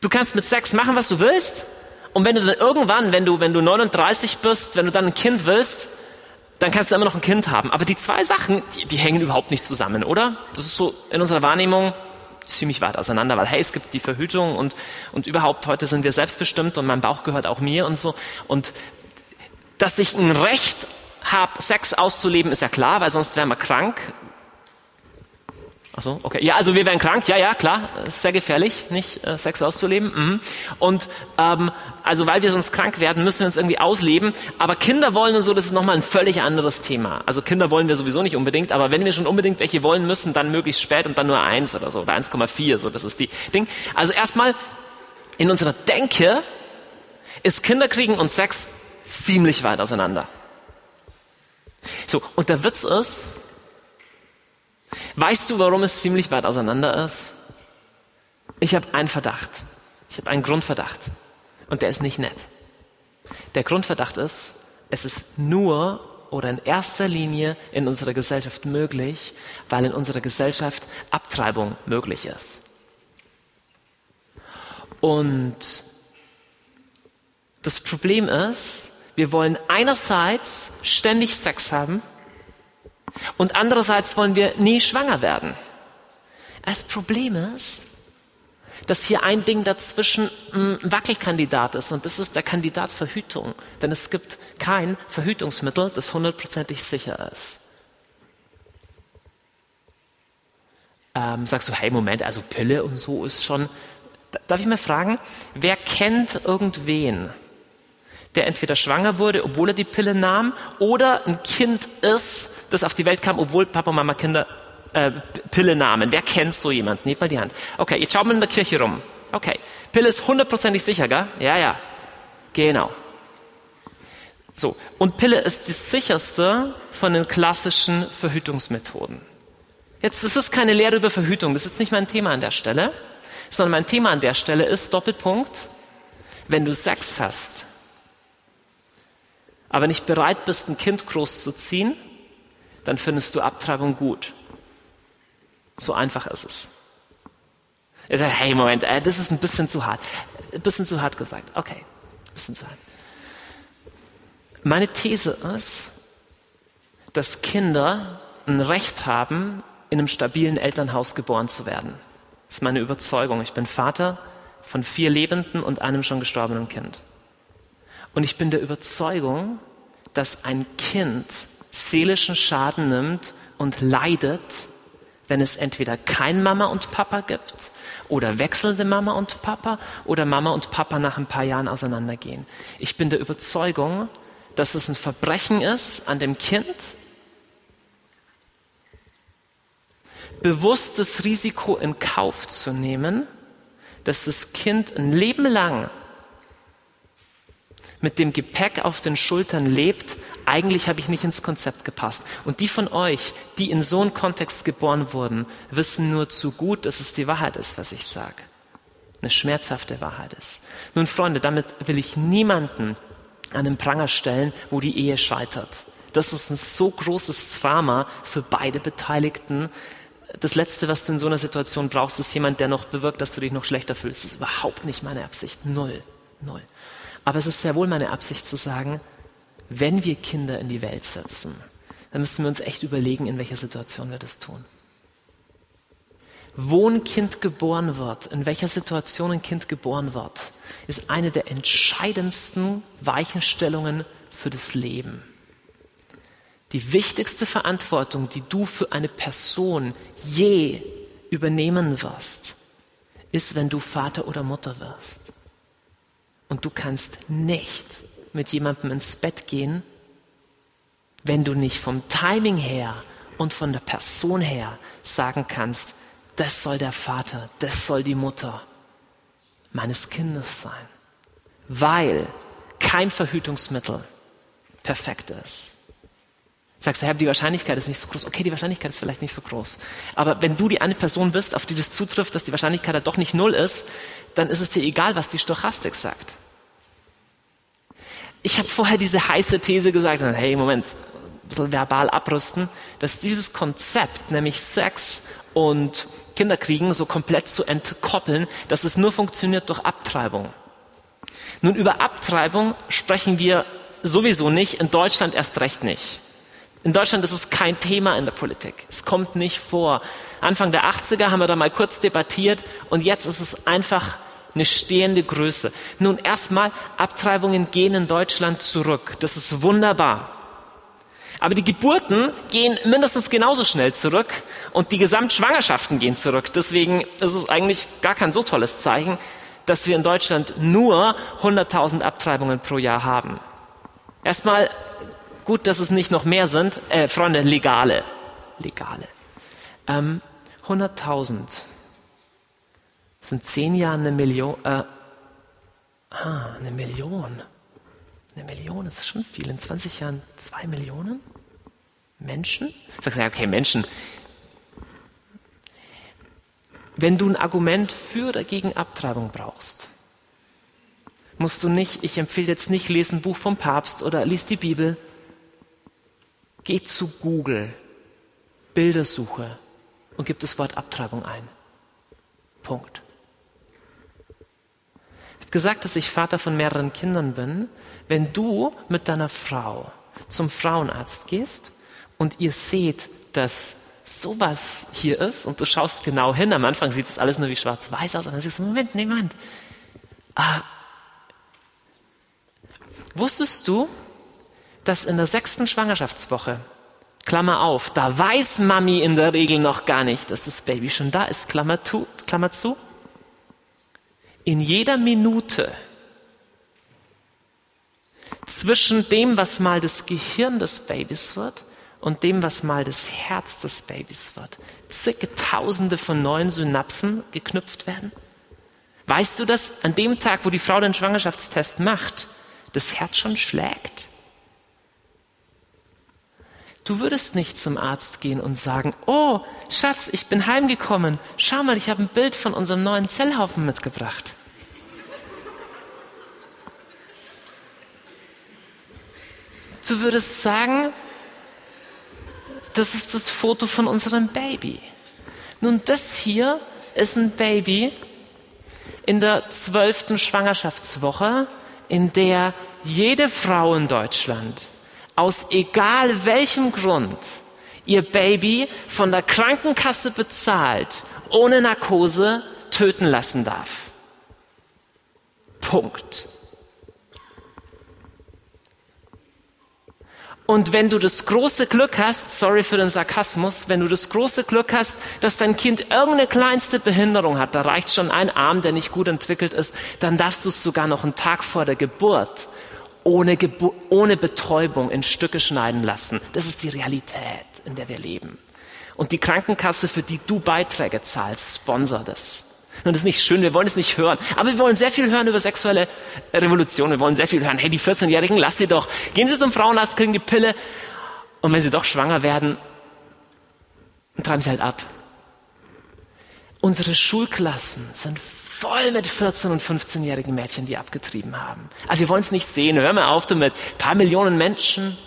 du kannst mit Sex machen, was du willst. Und wenn du dann irgendwann, wenn du, wenn du 39 bist, wenn du dann ein Kind willst, dann kannst du immer noch ein Kind haben. Aber die zwei Sachen, die, die hängen überhaupt nicht zusammen, oder? Das ist so in unserer Wahrnehmung ziemlich weit auseinander, weil hey, es gibt die Verhütung und, und überhaupt heute sind wir selbstbestimmt und mein Bauch gehört auch mir und so. Und dass ich ein Recht habe, Sex auszuleben, ist ja klar, weil sonst wären wir krank. Achso, okay. Ja, also wir wären krank, ja, ja, klar. Ist sehr gefährlich, nicht äh, Sex auszuleben. Mhm. Und ähm, also weil wir sonst krank werden, müssen wir uns irgendwie ausleben. Aber Kinder wollen und so, das ist nochmal ein völlig anderes Thema. Also Kinder wollen wir sowieso nicht unbedingt, aber wenn wir schon unbedingt welche wollen müssen, dann möglichst spät und dann nur eins oder so, oder 1,4, so, das ist die Ding. Also erstmal, in unserer Denke ist Kinderkriegen und Sex ziemlich weit auseinander. So, und der Witz ist, weißt du, warum es ziemlich weit auseinander ist? Ich habe einen Verdacht. Ich habe einen Grundverdacht. Und der ist nicht nett. Der Grundverdacht ist, es ist nur oder in erster Linie in unserer Gesellschaft möglich, weil in unserer Gesellschaft Abtreibung möglich ist. Und das Problem ist, wir wollen einerseits ständig Sex haben und andererseits wollen wir nie schwanger werden. Das Problem ist, dass hier ein Ding dazwischen ein Wackelkandidat ist und das ist der Kandidat Verhütung. Denn es gibt kein Verhütungsmittel, das hundertprozentig sicher ist. Ähm, sagst du, hey Moment, also Pille und so ist schon. Darf ich mal fragen, wer kennt irgendwen, der entweder schwanger wurde, obwohl er die Pille nahm, oder ein Kind ist, das auf die Welt kam, obwohl Papa und Mama Kinder äh, Pille nahmen. Wer kennt so jemanden? Nehmt mal die Hand. Okay, jetzt schaut mal in der Kirche rum. Okay, Pille ist hundertprozentig sicher, gell? Ja, ja. Genau. So, und Pille ist die sicherste von den klassischen Verhütungsmethoden. Jetzt, das ist keine Lehre über Verhütung, das ist jetzt nicht mein Thema an der Stelle, sondern mein Thema an der Stelle ist Doppelpunkt, wenn du Sex hast, aber nicht bereit bist, ein Kind großzuziehen, dann findest du Abtreibung gut. So einfach ist es. Er sagt, hey, Moment, äh, das ist ein bisschen zu hart. Ein bisschen zu hart gesagt. Okay, ein bisschen zu hart. Meine These ist, dass Kinder ein Recht haben, in einem stabilen Elternhaus geboren zu werden. Das ist meine Überzeugung. Ich bin Vater von vier lebenden und einem schon gestorbenen Kind. Und ich bin der Überzeugung, dass ein Kind seelischen Schaden nimmt und leidet, wenn es entweder kein Mama und Papa gibt oder wechselnde Mama und Papa oder Mama und Papa nach ein paar Jahren auseinandergehen. Ich bin der Überzeugung, dass es ein Verbrechen ist an dem Kind, bewusstes Risiko in Kauf zu nehmen, dass das Kind ein Leben lang mit dem Gepäck auf den Schultern lebt, eigentlich habe ich nicht ins Konzept gepasst. Und die von euch, die in so einem Kontext geboren wurden, wissen nur zu gut, dass es die Wahrheit ist, was ich sage. Eine schmerzhafte Wahrheit ist. Nun, Freunde, damit will ich niemanden an den Pranger stellen, wo die Ehe scheitert. Das ist ein so großes Drama für beide Beteiligten. Das Letzte, was du in so einer Situation brauchst, ist jemand, der noch bewirkt, dass du dich noch schlechter fühlst. Das ist überhaupt nicht meine Absicht. Null. Null. Aber es ist sehr wohl meine Absicht zu sagen, wenn wir Kinder in die Welt setzen, dann müssen wir uns echt überlegen, in welcher Situation wir das tun. Wo ein Kind geboren wird, in welcher Situation ein Kind geboren wird, ist eine der entscheidendsten Weichenstellungen für das Leben. Die wichtigste Verantwortung, die du für eine Person je übernehmen wirst, ist, wenn du Vater oder Mutter wirst. Und du kannst nicht mit jemandem ins Bett gehen, wenn du nicht vom Timing her und von der Person her sagen kannst, das soll der Vater, das soll die Mutter meines Kindes sein. Weil kein Verhütungsmittel perfekt ist. Sagst du, Herr, die Wahrscheinlichkeit ist nicht so groß. Okay, die Wahrscheinlichkeit ist vielleicht nicht so groß. Aber wenn du die eine Person bist, auf die das zutrifft, dass die Wahrscheinlichkeit da doch nicht null ist, dann ist es dir egal, was die Stochastik sagt. Ich habe vorher diese heiße These gesagt, hey, Moment, ein bisschen verbal abrüsten, dass dieses Konzept, nämlich Sex und Kinderkriegen, so komplett zu entkoppeln, dass es nur funktioniert durch Abtreibung. Nun, über Abtreibung sprechen wir sowieso nicht, in Deutschland erst recht nicht. In Deutschland ist es kein Thema in der Politik. Es kommt nicht vor. Anfang der 80er haben wir da mal kurz debattiert und jetzt ist es einfach eine stehende Größe. Nun erstmal, Abtreibungen gehen in Deutschland zurück. Das ist wunderbar. Aber die Geburten gehen mindestens genauso schnell zurück und die Gesamtschwangerschaften gehen zurück. Deswegen ist es eigentlich gar kein so tolles Zeichen, dass wir in Deutschland nur 100.000 Abtreibungen pro Jahr haben. Erstmal gut, dass es nicht noch mehr sind. Äh, Freunde, legale. Legale. Ähm, 100.000 sind zehn Jahre eine Million. Äh, ah, eine Million. Eine Million ist schon viel. In 20 Jahren zwei Millionen Menschen? Sagst du, ja, okay, Menschen. Wenn du ein Argument für oder gegen Abtreibung brauchst, musst du nicht, ich empfehle jetzt nicht, lesen ein Buch vom Papst oder lies die Bibel. Geh zu Google, Bildersuche und gib das Wort Abtreibung ein. Punkt gesagt, dass ich Vater von mehreren Kindern bin. Wenn du mit deiner Frau zum Frauenarzt gehst und ihr seht, dass sowas hier ist und du schaust genau hin, am Anfang sieht das alles nur wie schwarz-weiß aus und dann siehst du, Moment, nee, Moment. Ah, wusstest du, dass in der sechsten Schwangerschaftswoche, Klammer auf, da weiß Mami in der Regel noch gar nicht, dass das Baby schon da ist, Klammer, tu, Klammer zu, in jeder Minute zwischen dem, was mal das Gehirn des Babys wird und dem, was mal das Herz des Babys wird, zicke Tausende von neuen Synapsen geknüpft werden? Weißt du, dass an dem Tag, wo die Frau den Schwangerschaftstest macht, das Herz schon schlägt? Du würdest nicht zum Arzt gehen und sagen, oh, Schatz, ich bin heimgekommen. Schau mal, ich habe ein Bild von unserem neuen Zellhaufen mitgebracht. Du würdest sagen, das ist das Foto von unserem Baby. Nun, das hier ist ein Baby in der zwölften Schwangerschaftswoche, in der jede Frau in Deutschland aus egal welchem Grund ihr Baby von der Krankenkasse bezahlt, ohne Narkose töten lassen darf. Punkt. Und wenn du das große Glück hast, sorry für den Sarkasmus, wenn du das große Glück hast, dass dein Kind irgendeine kleinste Behinderung hat, da reicht schon ein Arm, der nicht gut entwickelt ist, dann darfst du es sogar noch einen Tag vor der Geburt ohne, Gebu ohne Betäubung in Stücke schneiden lassen. Das ist die Realität, in der wir leben. Und die Krankenkasse, für die du Beiträge zahlst, sponsert es. Und das ist nicht schön, wir wollen es nicht hören. Aber wir wollen sehr viel hören über sexuelle Revolution. Wir wollen sehr viel hören. Hey, die 14-Jährigen, lass sie doch. Gehen sie zum Frauenarzt, kriegen die Pille. Und wenn sie doch schwanger werden, treiben sie halt ab. Unsere Schulklassen sind voll mit 14- und 15-jährigen Mädchen, die abgetrieben haben. Also wir wollen es nicht sehen. Hör mal auf damit. Ein paar Millionen Menschen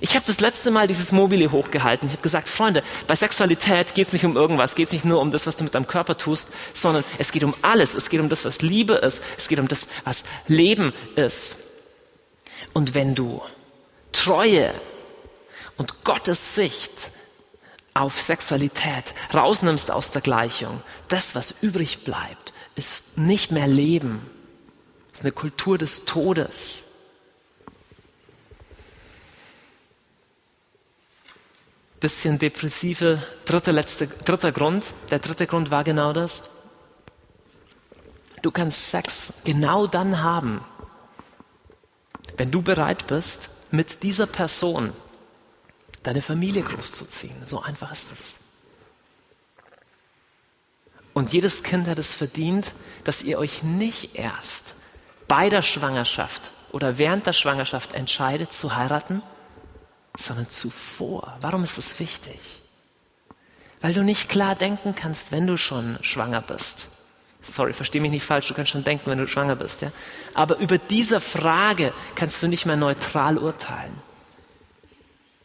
ich habe das letzte Mal dieses Mobile hochgehalten. Ich habe gesagt, Freunde, bei Sexualität geht es nicht um irgendwas, geht es nicht nur um das, was du mit deinem Körper tust, sondern es geht um alles. Es geht um das, was Liebe ist. Es geht um das, was Leben ist. Und wenn du Treue und Gottes Sicht auf Sexualität rausnimmst aus der Gleichung, das, was übrig bleibt, ist nicht mehr Leben. Es ist eine Kultur des Todes. Bisschen depressive dritte, letzte, dritter Grund. Der dritte Grund war genau das. Du kannst Sex genau dann haben, wenn du bereit bist, mit dieser Person deine Familie großzuziehen. So einfach ist es. Und jedes Kind hat es verdient, dass ihr euch nicht erst bei der Schwangerschaft oder während der Schwangerschaft entscheidet zu heiraten, sondern zuvor. Warum ist das wichtig? Weil du nicht klar denken kannst, wenn du schon schwanger bist. Sorry, versteh mich nicht falsch, du kannst schon denken, wenn du schwanger bist, ja. Aber über diese Frage kannst du nicht mehr neutral urteilen.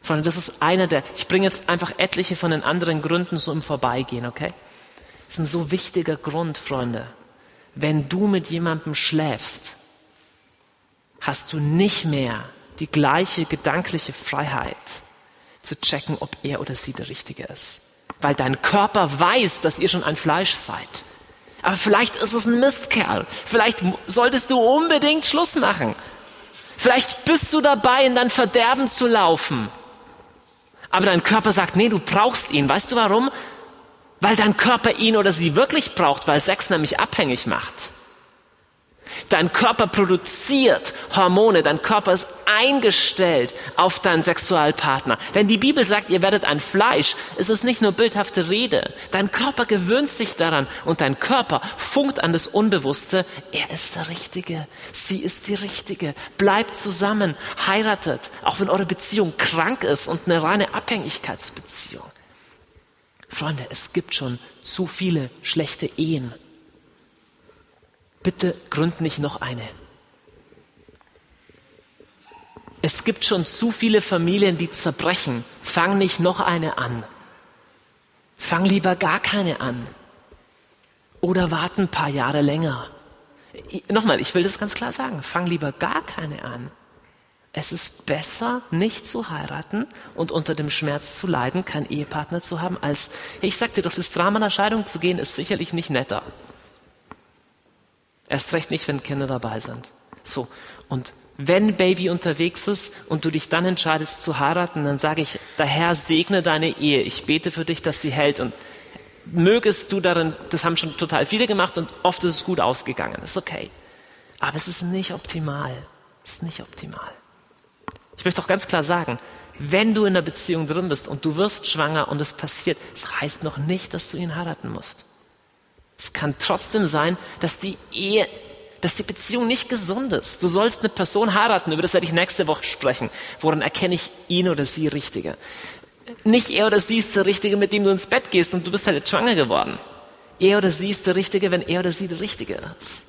Freunde, das ist einer der, ich bringe jetzt einfach etliche von den anderen Gründen so im Vorbeigehen, okay? Das ist ein so wichtiger Grund, Freunde. Wenn du mit jemandem schläfst, hast du nicht mehr die gleiche gedankliche Freiheit zu checken, ob er oder sie der Richtige ist. Weil dein Körper weiß, dass ihr schon ein Fleisch seid. Aber vielleicht ist es ein Mistkerl. Vielleicht solltest du unbedingt Schluss machen. Vielleicht bist du dabei, in dein Verderben zu laufen. Aber dein Körper sagt, nee, du brauchst ihn. Weißt du warum? Weil dein Körper ihn oder sie wirklich braucht, weil Sex nämlich abhängig macht. Dein Körper produziert Hormone, dein Körper ist eingestellt auf deinen Sexualpartner. Wenn die Bibel sagt, ihr werdet ein Fleisch, ist es nicht nur bildhafte Rede. Dein Körper gewöhnt sich daran und dein Körper funkt an das Unbewusste, er ist der Richtige, sie ist die Richtige. Bleibt zusammen, heiratet, auch wenn eure Beziehung krank ist und eine reine Abhängigkeitsbeziehung. Freunde, es gibt schon zu viele schlechte Ehen bitte gründ nicht noch eine. Es gibt schon zu viele Familien, die zerbrechen. Fang nicht noch eine an. Fang lieber gar keine an. Oder warte ein paar Jahre länger. Nochmal, ich will das ganz klar sagen. Fang lieber gar keine an. Es ist besser, nicht zu heiraten und unter dem Schmerz zu leiden, keinen Ehepartner zu haben, als, ich sag dir doch, das Drama einer Scheidung zu gehen, ist sicherlich nicht netter. Erst recht nicht, wenn Kinder dabei sind. So. Und wenn Baby unterwegs ist und du dich dann entscheidest zu heiraten, dann sage ich, der Herr segne deine Ehe. Ich bete für dich, dass sie hält und mögest du darin, das haben schon total viele gemacht und oft ist es gut ausgegangen. Ist okay. Aber es ist nicht optimal. Es ist nicht optimal. Ich möchte auch ganz klar sagen, wenn du in einer Beziehung drin bist und du wirst schwanger und es passiert, das heißt noch nicht, dass du ihn heiraten musst. Es kann trotzdem sein, dass die Ehe, dass die Beziehung nicht gesund ist. Du sollst eine Person heiraten, über das werde ich nächste Woche sprechen. Woran erkenne ich ihn oder sie Richtige? Nicht er oder sie ist der Richtige, mit dem du ins Bett gehst und du bist halt schwanger geworden. Er oder sie ist der Richtige, wenn er oder sie der Richtige ist.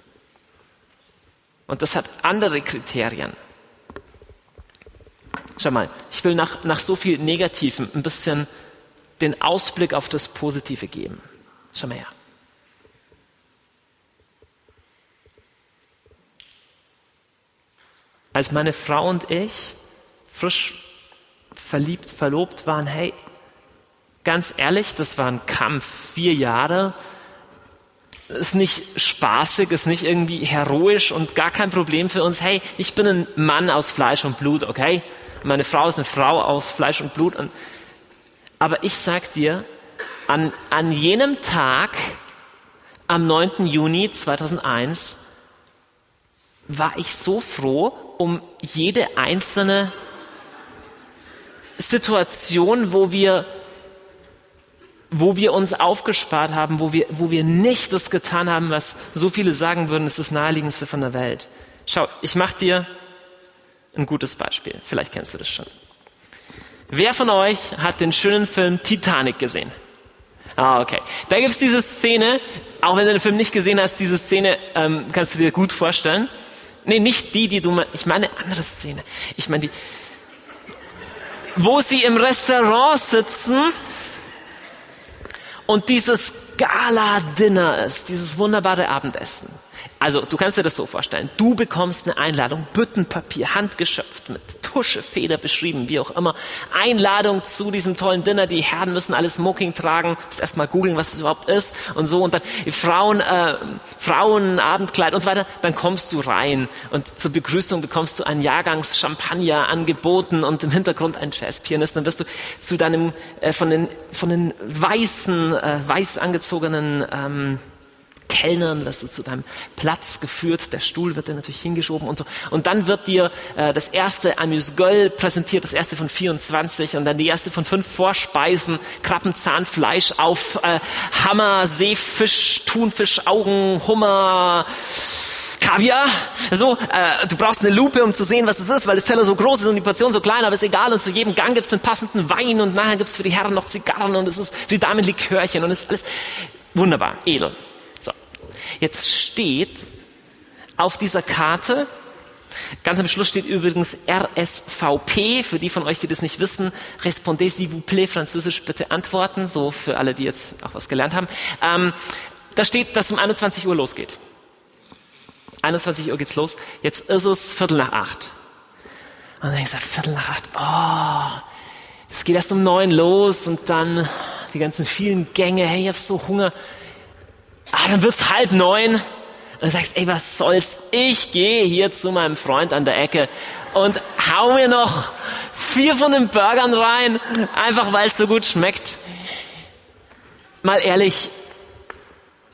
Und das hat andere Kriterien. Schau mal, ich will nach, nach so viel Negativen ein bisschen den Ausblick auf das Positive geben. Schau mal her. Als meine Frau und ich frisch verliebt, verlobt waren, hey, ganz ehrlich, das war ein Kampf, vier Jahre, ist nicht spaßig, ist nicht irgendwie heroisch und gar kein Problem für uns. Hey, ich bin ein Mann aus Fleisch und Blut, okay? Meine Frau ist eine Frau aus Fleisch und Blut. aber ich sag dir, an, an jenem Tag, am 9. Juni 2001, war ich so froh um jede einzelne Situation, wo wir, wo wir uns aufgespart haben, wo wir, wo wir nicht das getan haben, was so viele sagen würden, ist das naheliegendste von der Welt. Schau, ich mache dir ein gutes Beispiel. Vielleicht kennst du das schon. Wer von euch hat den schönen Film Titanic gesehen? Ah, okay. Da gibt es diese Szene, auch wenn du den Film nicht gesehen hast, diese Szene ähm, kannst du dir gut vorstellen. Nee, nicht die, die du meinst. Ich meine eine andere Szene. Ich meine die, wo sie im Restaurant sitzen und dieses Gala-Dinner ist, dieses wunderbare Abendessen. Also, du kannst dir das so vorstellen. Du bekommst eine Einladung, Büttenpapier, handgeschöpft, mit Tusche, Feder beschrieben, wie auch immer. Einladung zu diesem tollen Dinner. Die Herren müssen alles Smoking tragen. Musst erst mal googeln, was das überhaupt ist und so. Und dann Frauen, äh, Frauen, Abendkleid und so weiter. Dann kommst du rein und zur Begrüßung bekommst du einen Jahrgangs Champagner angeboten und im Hintergrund ein Jazzpianist. Dann wirst du zu deinem, äh, von den, von den weißen, äh, weiß angezogenen, ähm, Kellnern, wirst du zu deinem Platz geführt, der Stuhl wird dir natürlich hingeschoben und so. Und dann wird dir äh, das erste Amuse-Gueule präsentiert, das erste von 24 und dann die erste von fünf Vorspeisen, Krabbenzahnfleisch auf äh, Hammer, Seefisch, Thunfisch, Augen, Hummer, Kaviar. So, äh, du brauchst eine Lupe, um zu sehen, was es ist, weil das Teller so groß ist und die Portion so klein, aber ist egal. Und zu jedem Gang gibt es den passenden Wein und nachher gibt es für die Herren noch Zigarren und es ist für die Damen Likörchen und es ist alles wunderbar, edel. Jetzt steht auf dieser Karte, ganz am Schluss steht übrigens RSVP, für die von euch, die das nicht wissen, Respondez s'il vous plaît, französisch bitte antworten, so für alle, die jetzt auch was gelernt haben. Ähm, da steht, dass es um 21 Uhr losgeht. 21 Uhr geht's los, jetzt ist es Viertel nach acht. Und dann denkst du, Viertel nach acht, oh, es geht erst um neun los und dann die ganzen vielen Gänge, hey, ich hab so Hunger. Ah, dann wird's halb neun. Und sagst, ey, was soll's? Ich gehe hier zu meinem Freund an der Ecke und hau mir noch vier von den Burgern rein, einfach weil es so gut schmeckt. Mal ehrlich,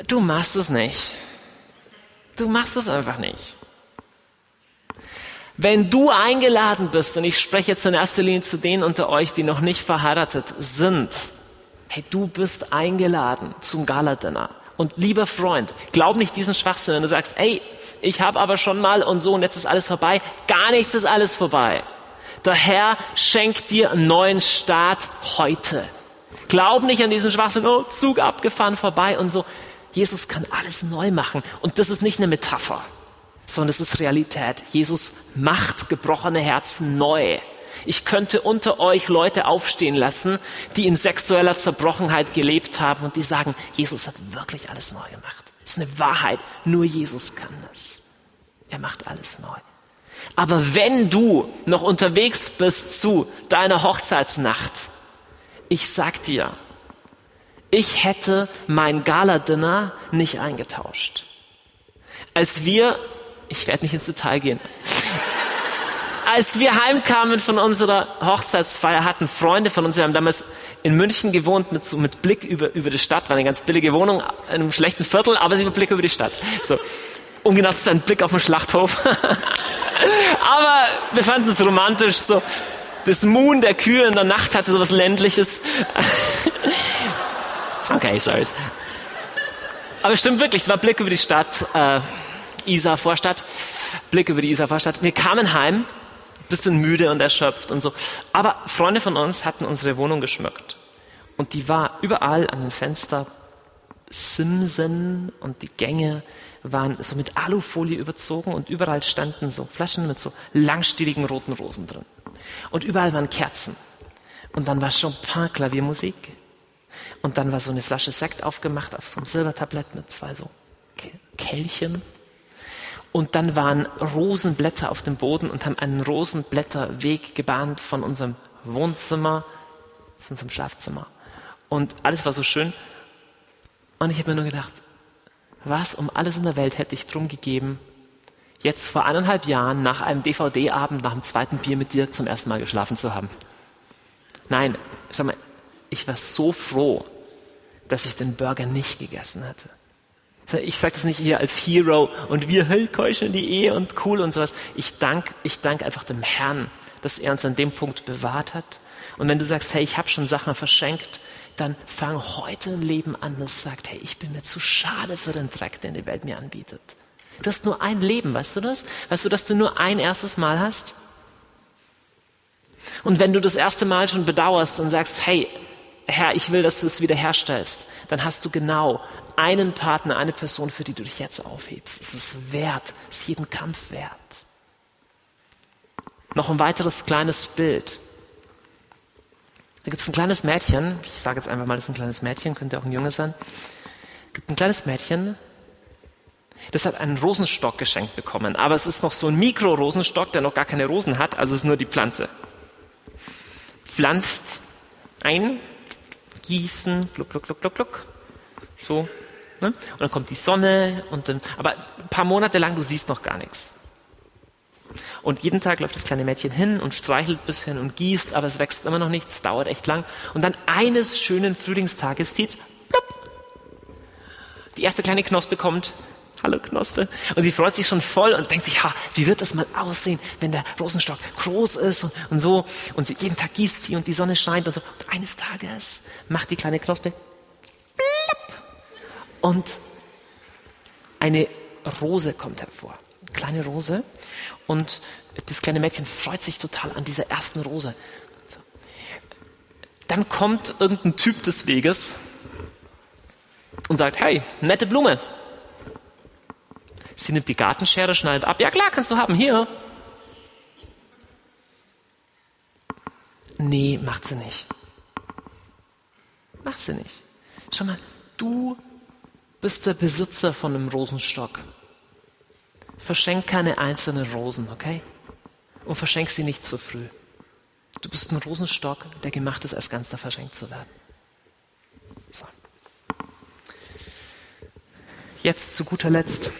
du machst es nicht. Du machst es einfach nicht. Wenn du eingeladen bist, und ich spreche jetzt in erster Linie zu denen unter euch, die noch nicht verheiratet sind, hey, du bist eingeladen zum Galadinner. Und lieber Freund, glaub nicht diesen Schwachsinn, wenn du sagst, ey, ich habe aber schon mal und so und jetzt ist alles vorbei. Gar nichts ist alles vorbei. Der Herr schenkt dir einen neuen Start heute. Glaub nicht an diesen Schwachsinn, oh, Zug abgefahren vorbei und so. Jesus kann alles neu machen. Und das ist nicht eine Metapher sondern es ist Realität. Jesus macht gebrochene Herzen neu. Ich könnte unter euch Leute aufstehen lassen, die in sexueller Zerbrochenheit gelebt haben und die sagen, Jesus hat wirklich alles neu gemacht. Das ist eine Wahrheit. Nur Jesus kann das. Er macht alles neu. Aber wenn du noch unterwegs bist zu deiner Hochzeitsnacht, ich sag dir, ich hätte mein Gala-Dinner nicht eingetauscht. Als wir ich werde nicht ins Detail gehen. Als wir heimkamen von unserer Hochzeitsfeier, hatten Freunde von uns, wir haben damals in München gewohnt mit, so, mit Blick über, über die Stadt, war eine ganz billige Wohnung in einem schlechten Viertel, aber sie mit Blick über die Stadt. So, um genau zu sein, Blick auf den Schlachthof. aber wir fanden es romantisch, so das Moon der Kühe in der Nacht hatte so was ländliches. okay, sorry. Aber es stimmt wirklich, es war Blick über die Stadt. Äh, Isar Vorstadt, Blick über die Isar Vorstadt. Wir kamen heim, bisschen müde und erschöpft und so. Aber Freunde von uns hatten unsere Wohnung geschmückt. Und die war überall an den Fenstern Simsen und die Gänge waren so mit Alufolie überzogen und überall standen so Flaschen mit so langstieligen roten Rosen drin. Und überall waren Kerzen. Und dann war Chopin Klaviermusik. Und dann war so eine Flasche Sekt aufgemacht auf so einem Silbertablett mit zwei so Kelchen und dann waren Rosenblätter auf dem Boden und haben einen Rosenblätterweg gebahnt von unserem Wohnzimmer zu unserem Schlafzimmer. Und alles war so schön. Und ich habe mir nur gedacht, was um alles in der Welt hätte ich drum gegeben, jetzt vor eineinhalb Jahren nach einem DVD-Abend, nach dem zweiten Bier mit dir zum ersten Mal geschlafen zu haben. Nein, schau mal, ich war so froh, dass ich den Burger nicht gegessen hatte. Ich sage das nicht hier als Hero und wir, hey, keuschen die Ehe und cool und sowas. Ich danke ich dank einfach dem Herrn, dass er uns an dem Punkt bewahrt hat. Und wenn du sagst, hey, ich habe schon Sachen verschenkt, dann fang heute ein Leben an, das sagt, hey, ich bin mir zu schade für den Dreck, den die Welt mir anbietet. Du hast nur ein Leben, weißt du das? Weißt du, dass du nur ein erstes Mal hast? Und wenn du das erste Mal schon bedauerst und sagst, hey, Herr, ich will, dass du es wiederherstellst, dann hast du genau einen Partner, eine Person, für die du dich jetzt aufhebst. Es ist wert, es ist jeden Kampf wert. Noch ein weiteres kleines Bild. Da gibt es ein kleines Mädchen, ich sage jetzt einfach mal, das ist ein kleines Mädchen, könnte auch ein Junge sein. Es gibt ein kleines Mädchen, das hat einen Rosenstock geschenkt bekommen, aber es ist noch so ein Mikro-Rosenstock, der noch gar keine Rosen hat, also es ist nur die Pflanze. Pflanzt ein, gießen, gluck, gluck, gluck, gluck, gluck, so, Ne? Und dann kommt die Sonne und dann, aber ein paar Monate lang, du siehst noch gar nichts. Und jeden Tag läuft das kleine Mädchen hin und streichelt ein bisschen und gießt, aber es wächst immer noch nichts, dauert echt lang. Und dann eines schönen Frühlingstages zieht's, plopp. Die erste kleine Knospe kommt. Hallo Knospe. Und sie freut sich schon voll und denkt sich, ha, wie wird das mal aussehen, wenn der Rosenstock groß ist und, und so. Und sie, jeden Tag gießt sie und die Sonne scheint und so. Und eines Tages macht die kleine Knospe und eine Rose kommt hervor. Eine kleine Rose. Und das kleine Mädchen freut sich total an dieser ersten Rose. So. Dann kommt irgendein Typ des Weges und sagt, hey, nette Blume. Sie nimmt die Gartenschere, schneidet ab. Ja klar, kannst du haben, hier. Nee, macht sie nicht. Macht sie nicht. Schau mal, du bist der Besitzer von einem Rosenstock. Verschenk keine einzelnen Rosen, okay? und verschenk sie nicht zu früh. Du bist ein Rosenstock, der gemacht ist, als Ganzer verschenkt zu werden. So. Jetzt zu guter Letzt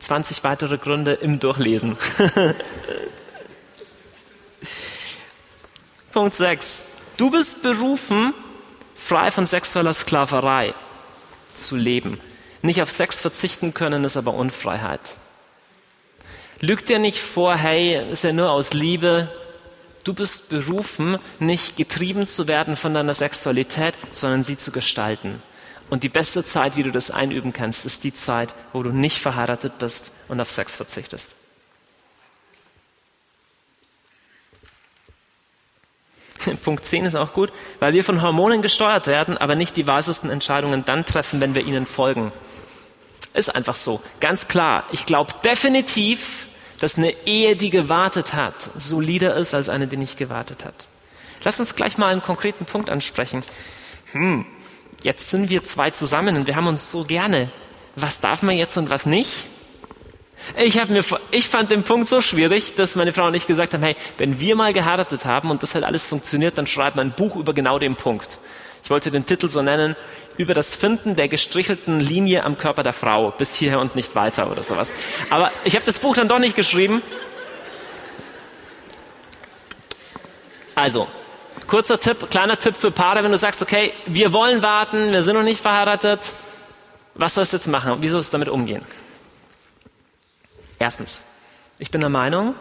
20 weitere Gründe im Durchlesen. Punkt 6. Du bist berufen, frei von sexueller Sklaverei zu leben. Nicht auf Sex verzichten können, ist aber Unfreiheit. Lüg dir nicht vor, hey, ist ja nur aus Liebe. Du bist berufen, nicht getrieben zu werden von deiner Sexualität, sondern sie zu gestalten. Und die beste Zeit, wie du das einüben kannst, ist die Zeit, wo du nicht verheiratet bist und auf Sex verzichtest. Punkt 10 ist auch gut, weil wir von Hormonen gesteuert werden, aber nicht die weisesten Entscheidungen dann treffen, wenn wir ihnen folgen. Ist einfach so. Ganz klar. Ich glaube definitiv, dass eine Ehe, die gewartet hat, solider ist als eine, die nicht gewartet hat. Lass uns gleich mal einen konkreten Punkt ansprechen. Hm, jetzt sind wir zwei zusammen und wir haben uns so gerne. Was darf man jetzt und was nicht? Ich, mir, ich fand den Punkt so schwierig, dass meine Frau und ich gesagt haben, hey, wenn wir mal geheiratet haben und das halt alles funktioniert, dann schreiben wir ein Buch über genau den Punkt. Ich wollte den Titel so nennen, über das Finden der gestrichelten Linie am Körper der Frau, bis hierher und nicht weiter oder sowas. Aber ich habe das Buch dann doch nicht geschrieben. Also, kurzer Tipp, kleiner Tipp für Paare, wenn du sagst, okay, wir wollen warten, wir sind noch nicht verheiratet, was sollst du jetzt machen? Wie sollst du damit umgehen? Erstens, ich bin der Meinung,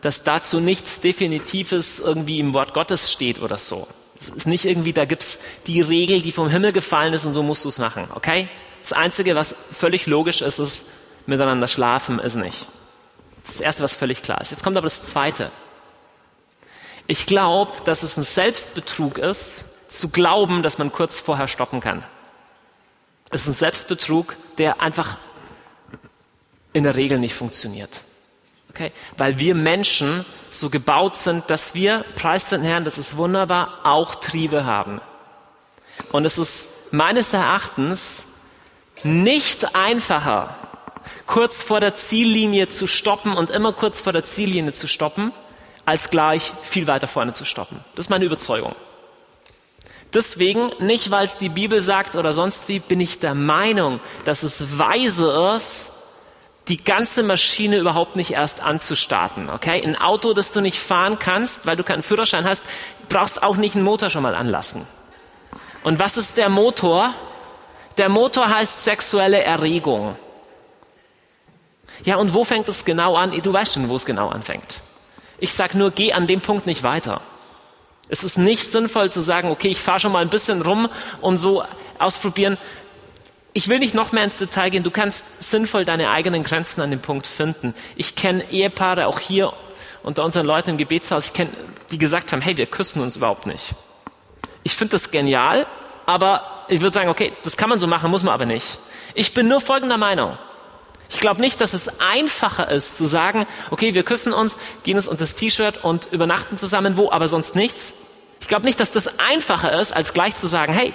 dass dazu nichts Definitives irgendwie im Wort Gottes steht oder so. Es ist nicht irgendwie, da gibt's die Regel, die vom Himmel gefallen ist und so musst du es machen, okay? Das Einzige, was völlig logisch ist, ist, miteinander schlafen ist nicht. Das ist das Erste, was völlig klar ist. Jetzt kommt aber das Zweite. Ich glaube, dass es ein Selbstbetrug ist, zu glauben, dass man kurz vorher stoppen kann. Es ist ein Selbstbetrug, der einfach in der Regel nicht funktioniert. Okay? Weil wir Menschen so gebaut sind, dass wir, preis den Herrn, das ist wunderbar, auch Triebe haben. Und es ist meines Erachtens nicht einfacher, kurz vor der Ziellinie zu stoppen und immer kurz vor der Ziellinie zu stoppen, als gleich viel weiter vorne zu stoppen. Das ist meine Überzeugung. Deswegen, nicht weil es die Bibel sagt oder sonst wie, bin ich der Meinung, dass es weise ist, die ganze Maschine überhaupt nicht erst anzustarten. Okay? Ein Auto, das du nicht fahren kannst, weil du keinen Führerschein hast, brauchst auch nicht einen Motor schon mal anlassen. Und was ist der Motor? Der Motor heißt sexuelle Erregung. Ja, und wo fängt es genau an? Du weißt schon, wo es genau anfängt. Ich sag nur, geh an dem Punkt nicht weiter. Es ist nicht sinnvoll zu sagen, okay, ich fahre schon mal ein bisschen rum und so ausprobieren, ich will nicht noch mehr ins Detail gehen. Du kannst sinnvoll deine eigenen Grenzen an dem Punkt finden. Ich kenne Ehepaare auch hier unter unseren Leuten im Gebetshaus, ich kenne, die gesagt haben, hey, wir küssen uns überhaupt nicht. Ich finde das genial, aber ich würde sagen, okay, das kann man so machen, muss man aber nicht. Ich bin nur folgender Meinung. Ich glaube nicht, dass es einfacher ist zu sagen, okay, wir küssen uns, gehen uns unter das T-Shirt und übernachten zusammen wo, aber sonst nichts. Ich glaube nicht, dass das einfacher ist, als gleich zu sagen, hey,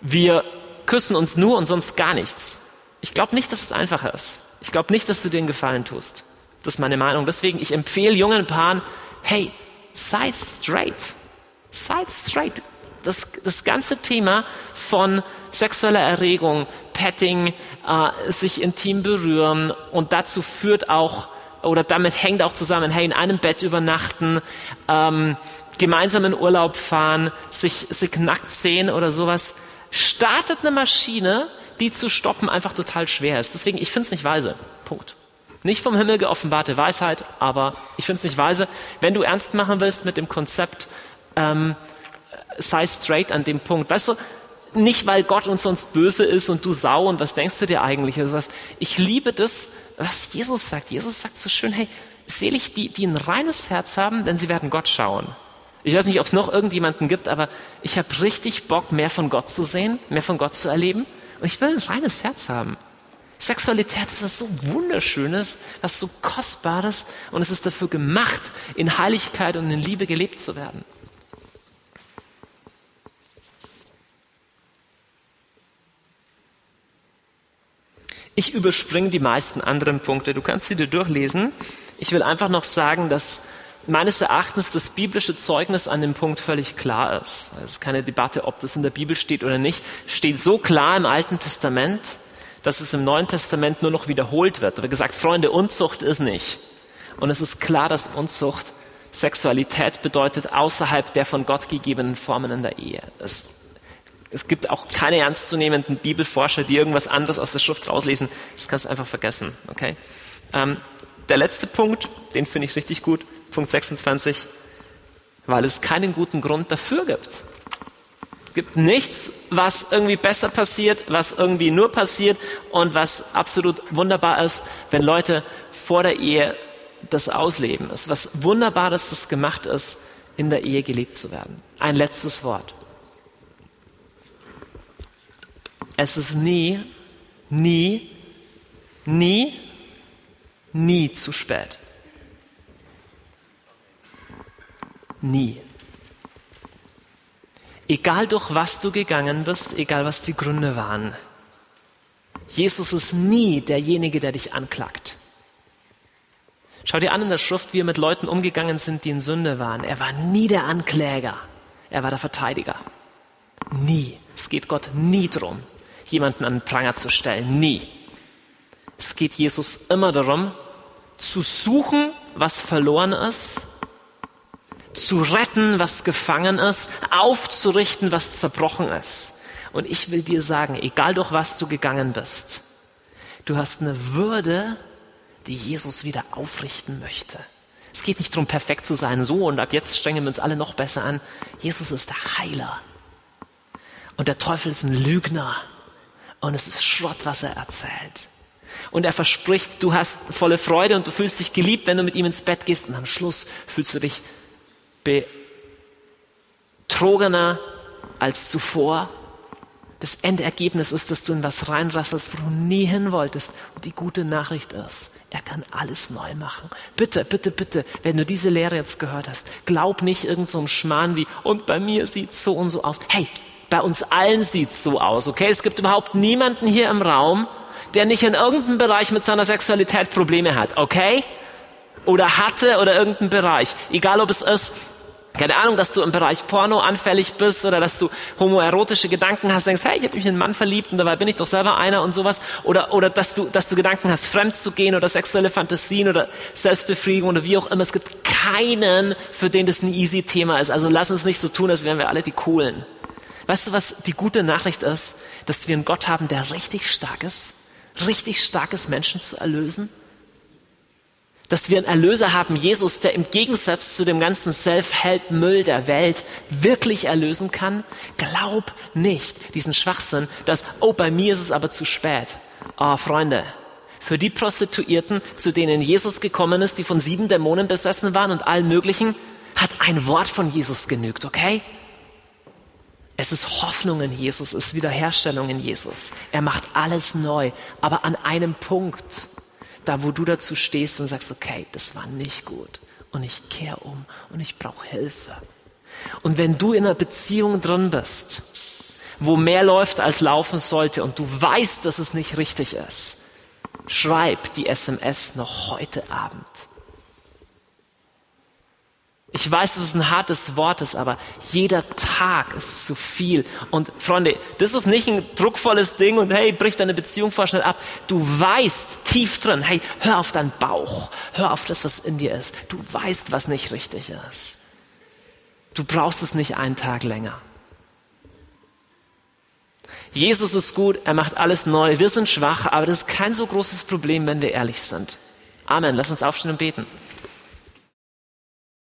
wir küssen uns nur und sonst gar nichts. Ich glaube nicht, dass es einfacher ist. Ich glaube nicht, dass du dir einen Gefallen tust. Das ist meine Meinung. Deswegen, ich empfehle jungen Paaren, hey, sei straight. Sei straight. Das, das ganze Thema von sexueller Erregung, Petting, äh, sich intim berühren und dazu führt auch, oder damit hängt auch zusammen, hey, in einem Bett übernachten, ähm, gemeinsam in Urlaub fahren, sich, sich nackt sehen oder sowas startet eine Maschine, die zu stoppen einfach total schwer ist. Deswegen, ich finde es nicht weise. Punkt. Nicht vom Himmel geoffenbarte Weisheit, aber ich finde es nicht weise. Wenn du ernst machen willst mit dem Konzept, ähm, sei straight an dem Punkt. Weißt du, nicht weil Gott uns sonst böse ist und du Sau und was denkst du dir eigentlich? Also was, ich liebe das, was Jesus sagt. Jesus sagt so schön, hey, selig die, die ein reines Herz haben, denn sie werden Gott schauen. Ich weiß nicht, ob es noch irgendjemanden gibt, aber ich habe richtig Bock, mehr von Gott zu sehen, mehr von Gott zu erleben. Und ich will ein reines Herz haben. Sexualität ist was so Wunderschönes, was so Kostbares und es ist dafür gemacht, in Heiligkeit und in Liebe gelebt zu werden. Ich überspringe die meisten anderen Punkte. Du kannst sie dir durchlesen. Ich will einfach noch sagen, dass meines Erachtens das biblische Zeugnis an dem Punkt völlig klar ist. Es ist keine Debatte, ob das in der Bibel steht oder nicht. Steht so klar im Alten Testament, dass es im Neuen Testament nur noch wiederholt wird. Da wird gesagt, Freunde, Unzucht ist nicht. Und es ist klar, dass Unzucht Sexualität bedeutet außerhalb der von Gott gegebenen Formen in der Ehe. Es, es gibt auch keine ernstzunehmenden Bibelforscher, die irgendwas anderes aus der Schrift rauslesen. Das kannst du einfach vergessen. Okay? Ähm, der letzte Punkt, den finde ich richtig gut, Punkt 26, weil es keinen guten Grund dafür gibt. Es gibt nichts, was irgendwie besser passiert, was irgendwie nur passiert und was absolut wunderbar ist, wenn Leute vor der Ehe das ausleben. Es ist was Wunderbares, das gemacht ist, in der Ehe gelebt zu werden. Ein letztes Wort. Es ist nie, nie, nie, nie zu spät. Nie. Egal durch was du gegangen bist, egal was die Gründe waren. Jesus ist nie derjenige, der dich anklagt. Schau dir an in der Schrift, wie er mit Leuten umgegangen sind, die in Sünde waren. Er war nie der Ankläger, er war der Verteidiger. Nie. Es geht Gott nie darum, jemanden an den Pranger zu stellen. Nie. Es geht Jesus immer darum, zu suchen, was verloren ist, zu retten, was gefangen ist, aufzurichten, was zerbrochen ist. Und ich will dir sagen, egal durch was du gegangen bist, du hast eine Würde, die Jesus wieder aufrichten möchte. Es geht nicht darum, perfekt zu sein, so und ab jetzt strengen wir uns alle noch besser an. Jesus ist der Heiler. Und der Teufel ist ein Lügner. Und es ist Schrott, was er erzählt. Und er verspricht, du hast volle Freude und du fühlst dich geliebt, wenn du mit ihm ins Bett gehst. Und am Schluss fühlst du dich betrogener als zuvor das Endergebnis ist, dass du in was reinrasselst, wo du nie hin wolltest. Und die gute Nachricht ist, er kann alles neu machen. Bitte, bitte, bitte, wenn du diese Lehre jetzt gehört hast, glaub nicht irgend so einem Schmarrn wie, und bei mir sieht es so und so aus. Hey, bei uns allen sieht es so aus, okay? Es gibt überhaupt niemanden hier im Raum, der nicht in irgendeinem Bereich mit seiner Sexualität Probleme hat, okay? Oder hatte oder irgendeinen Bereich. Egal ob es ist, keine Ahnung, dass du im Bereich Porno anfällig bist oder dass du homoerotische Gedanken hast, denkst, hey, ich habe mich in einen Mann verliebt und dabei bin ich doch selber einer und sowas. Oder, oder dass, du, dass du Gedanken hast, fremd zu gehen oder sexuelle Fantasien oder Selbstbefriedigung oder wie auch immer. Es gibt keinen, für den das ein easy Thema ist. Also lass uns nicht so tun, als wären wir alle die Coolen. Weißt du, was die gute Nachricht ist? Dass wir einen Gott haben, der richtig stark ist, richtig stark ist, Menschen zu erlösen dass wir einen Erlöser haben, Jesus, der im Gegensatz zu dem ganzen Self-Help-Müll der Welt wirklich erlösen kann. Glaub nicht diesen Schwachsinn, dass, oh, bei mir ist es aber zu spät. Oh, Freunde, für die Prostituierten, zu denen Jesus gekommen ist, die von sieben Dämonen besessen waren und allen möglichen, hat ein Wort von Jesus genügt, okay? Es ist Hoffnung in Jesus, es ist Wiederherstellung in Jesus. Er macht alles neu, aber an einem Punkt da wo du dazu stehst und sagst, okay, das war nicht gut und ich kehre um und ich brauche Hilfe. Und wenn du in einer Beziehung drin bist, wo mehr läuft als laufen sollte und du weißt, dass es nicht richtig ist, schreib die SMS noch heute Abend. Ich weiß, dass es ein hartes Wort ist, aber jeder Tag ist zu viel. Und Freunde, das ist nicht ein druckvolles Ding und hey, brich deine Beziehung vor schnell ab. Du weißt tief drin, hey, hör auf deinen Bauch, hör auf das, was in dir ist. Du weißt, was nicht richtig ist. Du brauchst es nicht einen Tag länger. Jesus ist gut, er macht alles neu. Wir sind schwach, aber das ist kein so großes Problem, wenn wir ehrlich sind. Amen. Lass uns aufstehen und beten.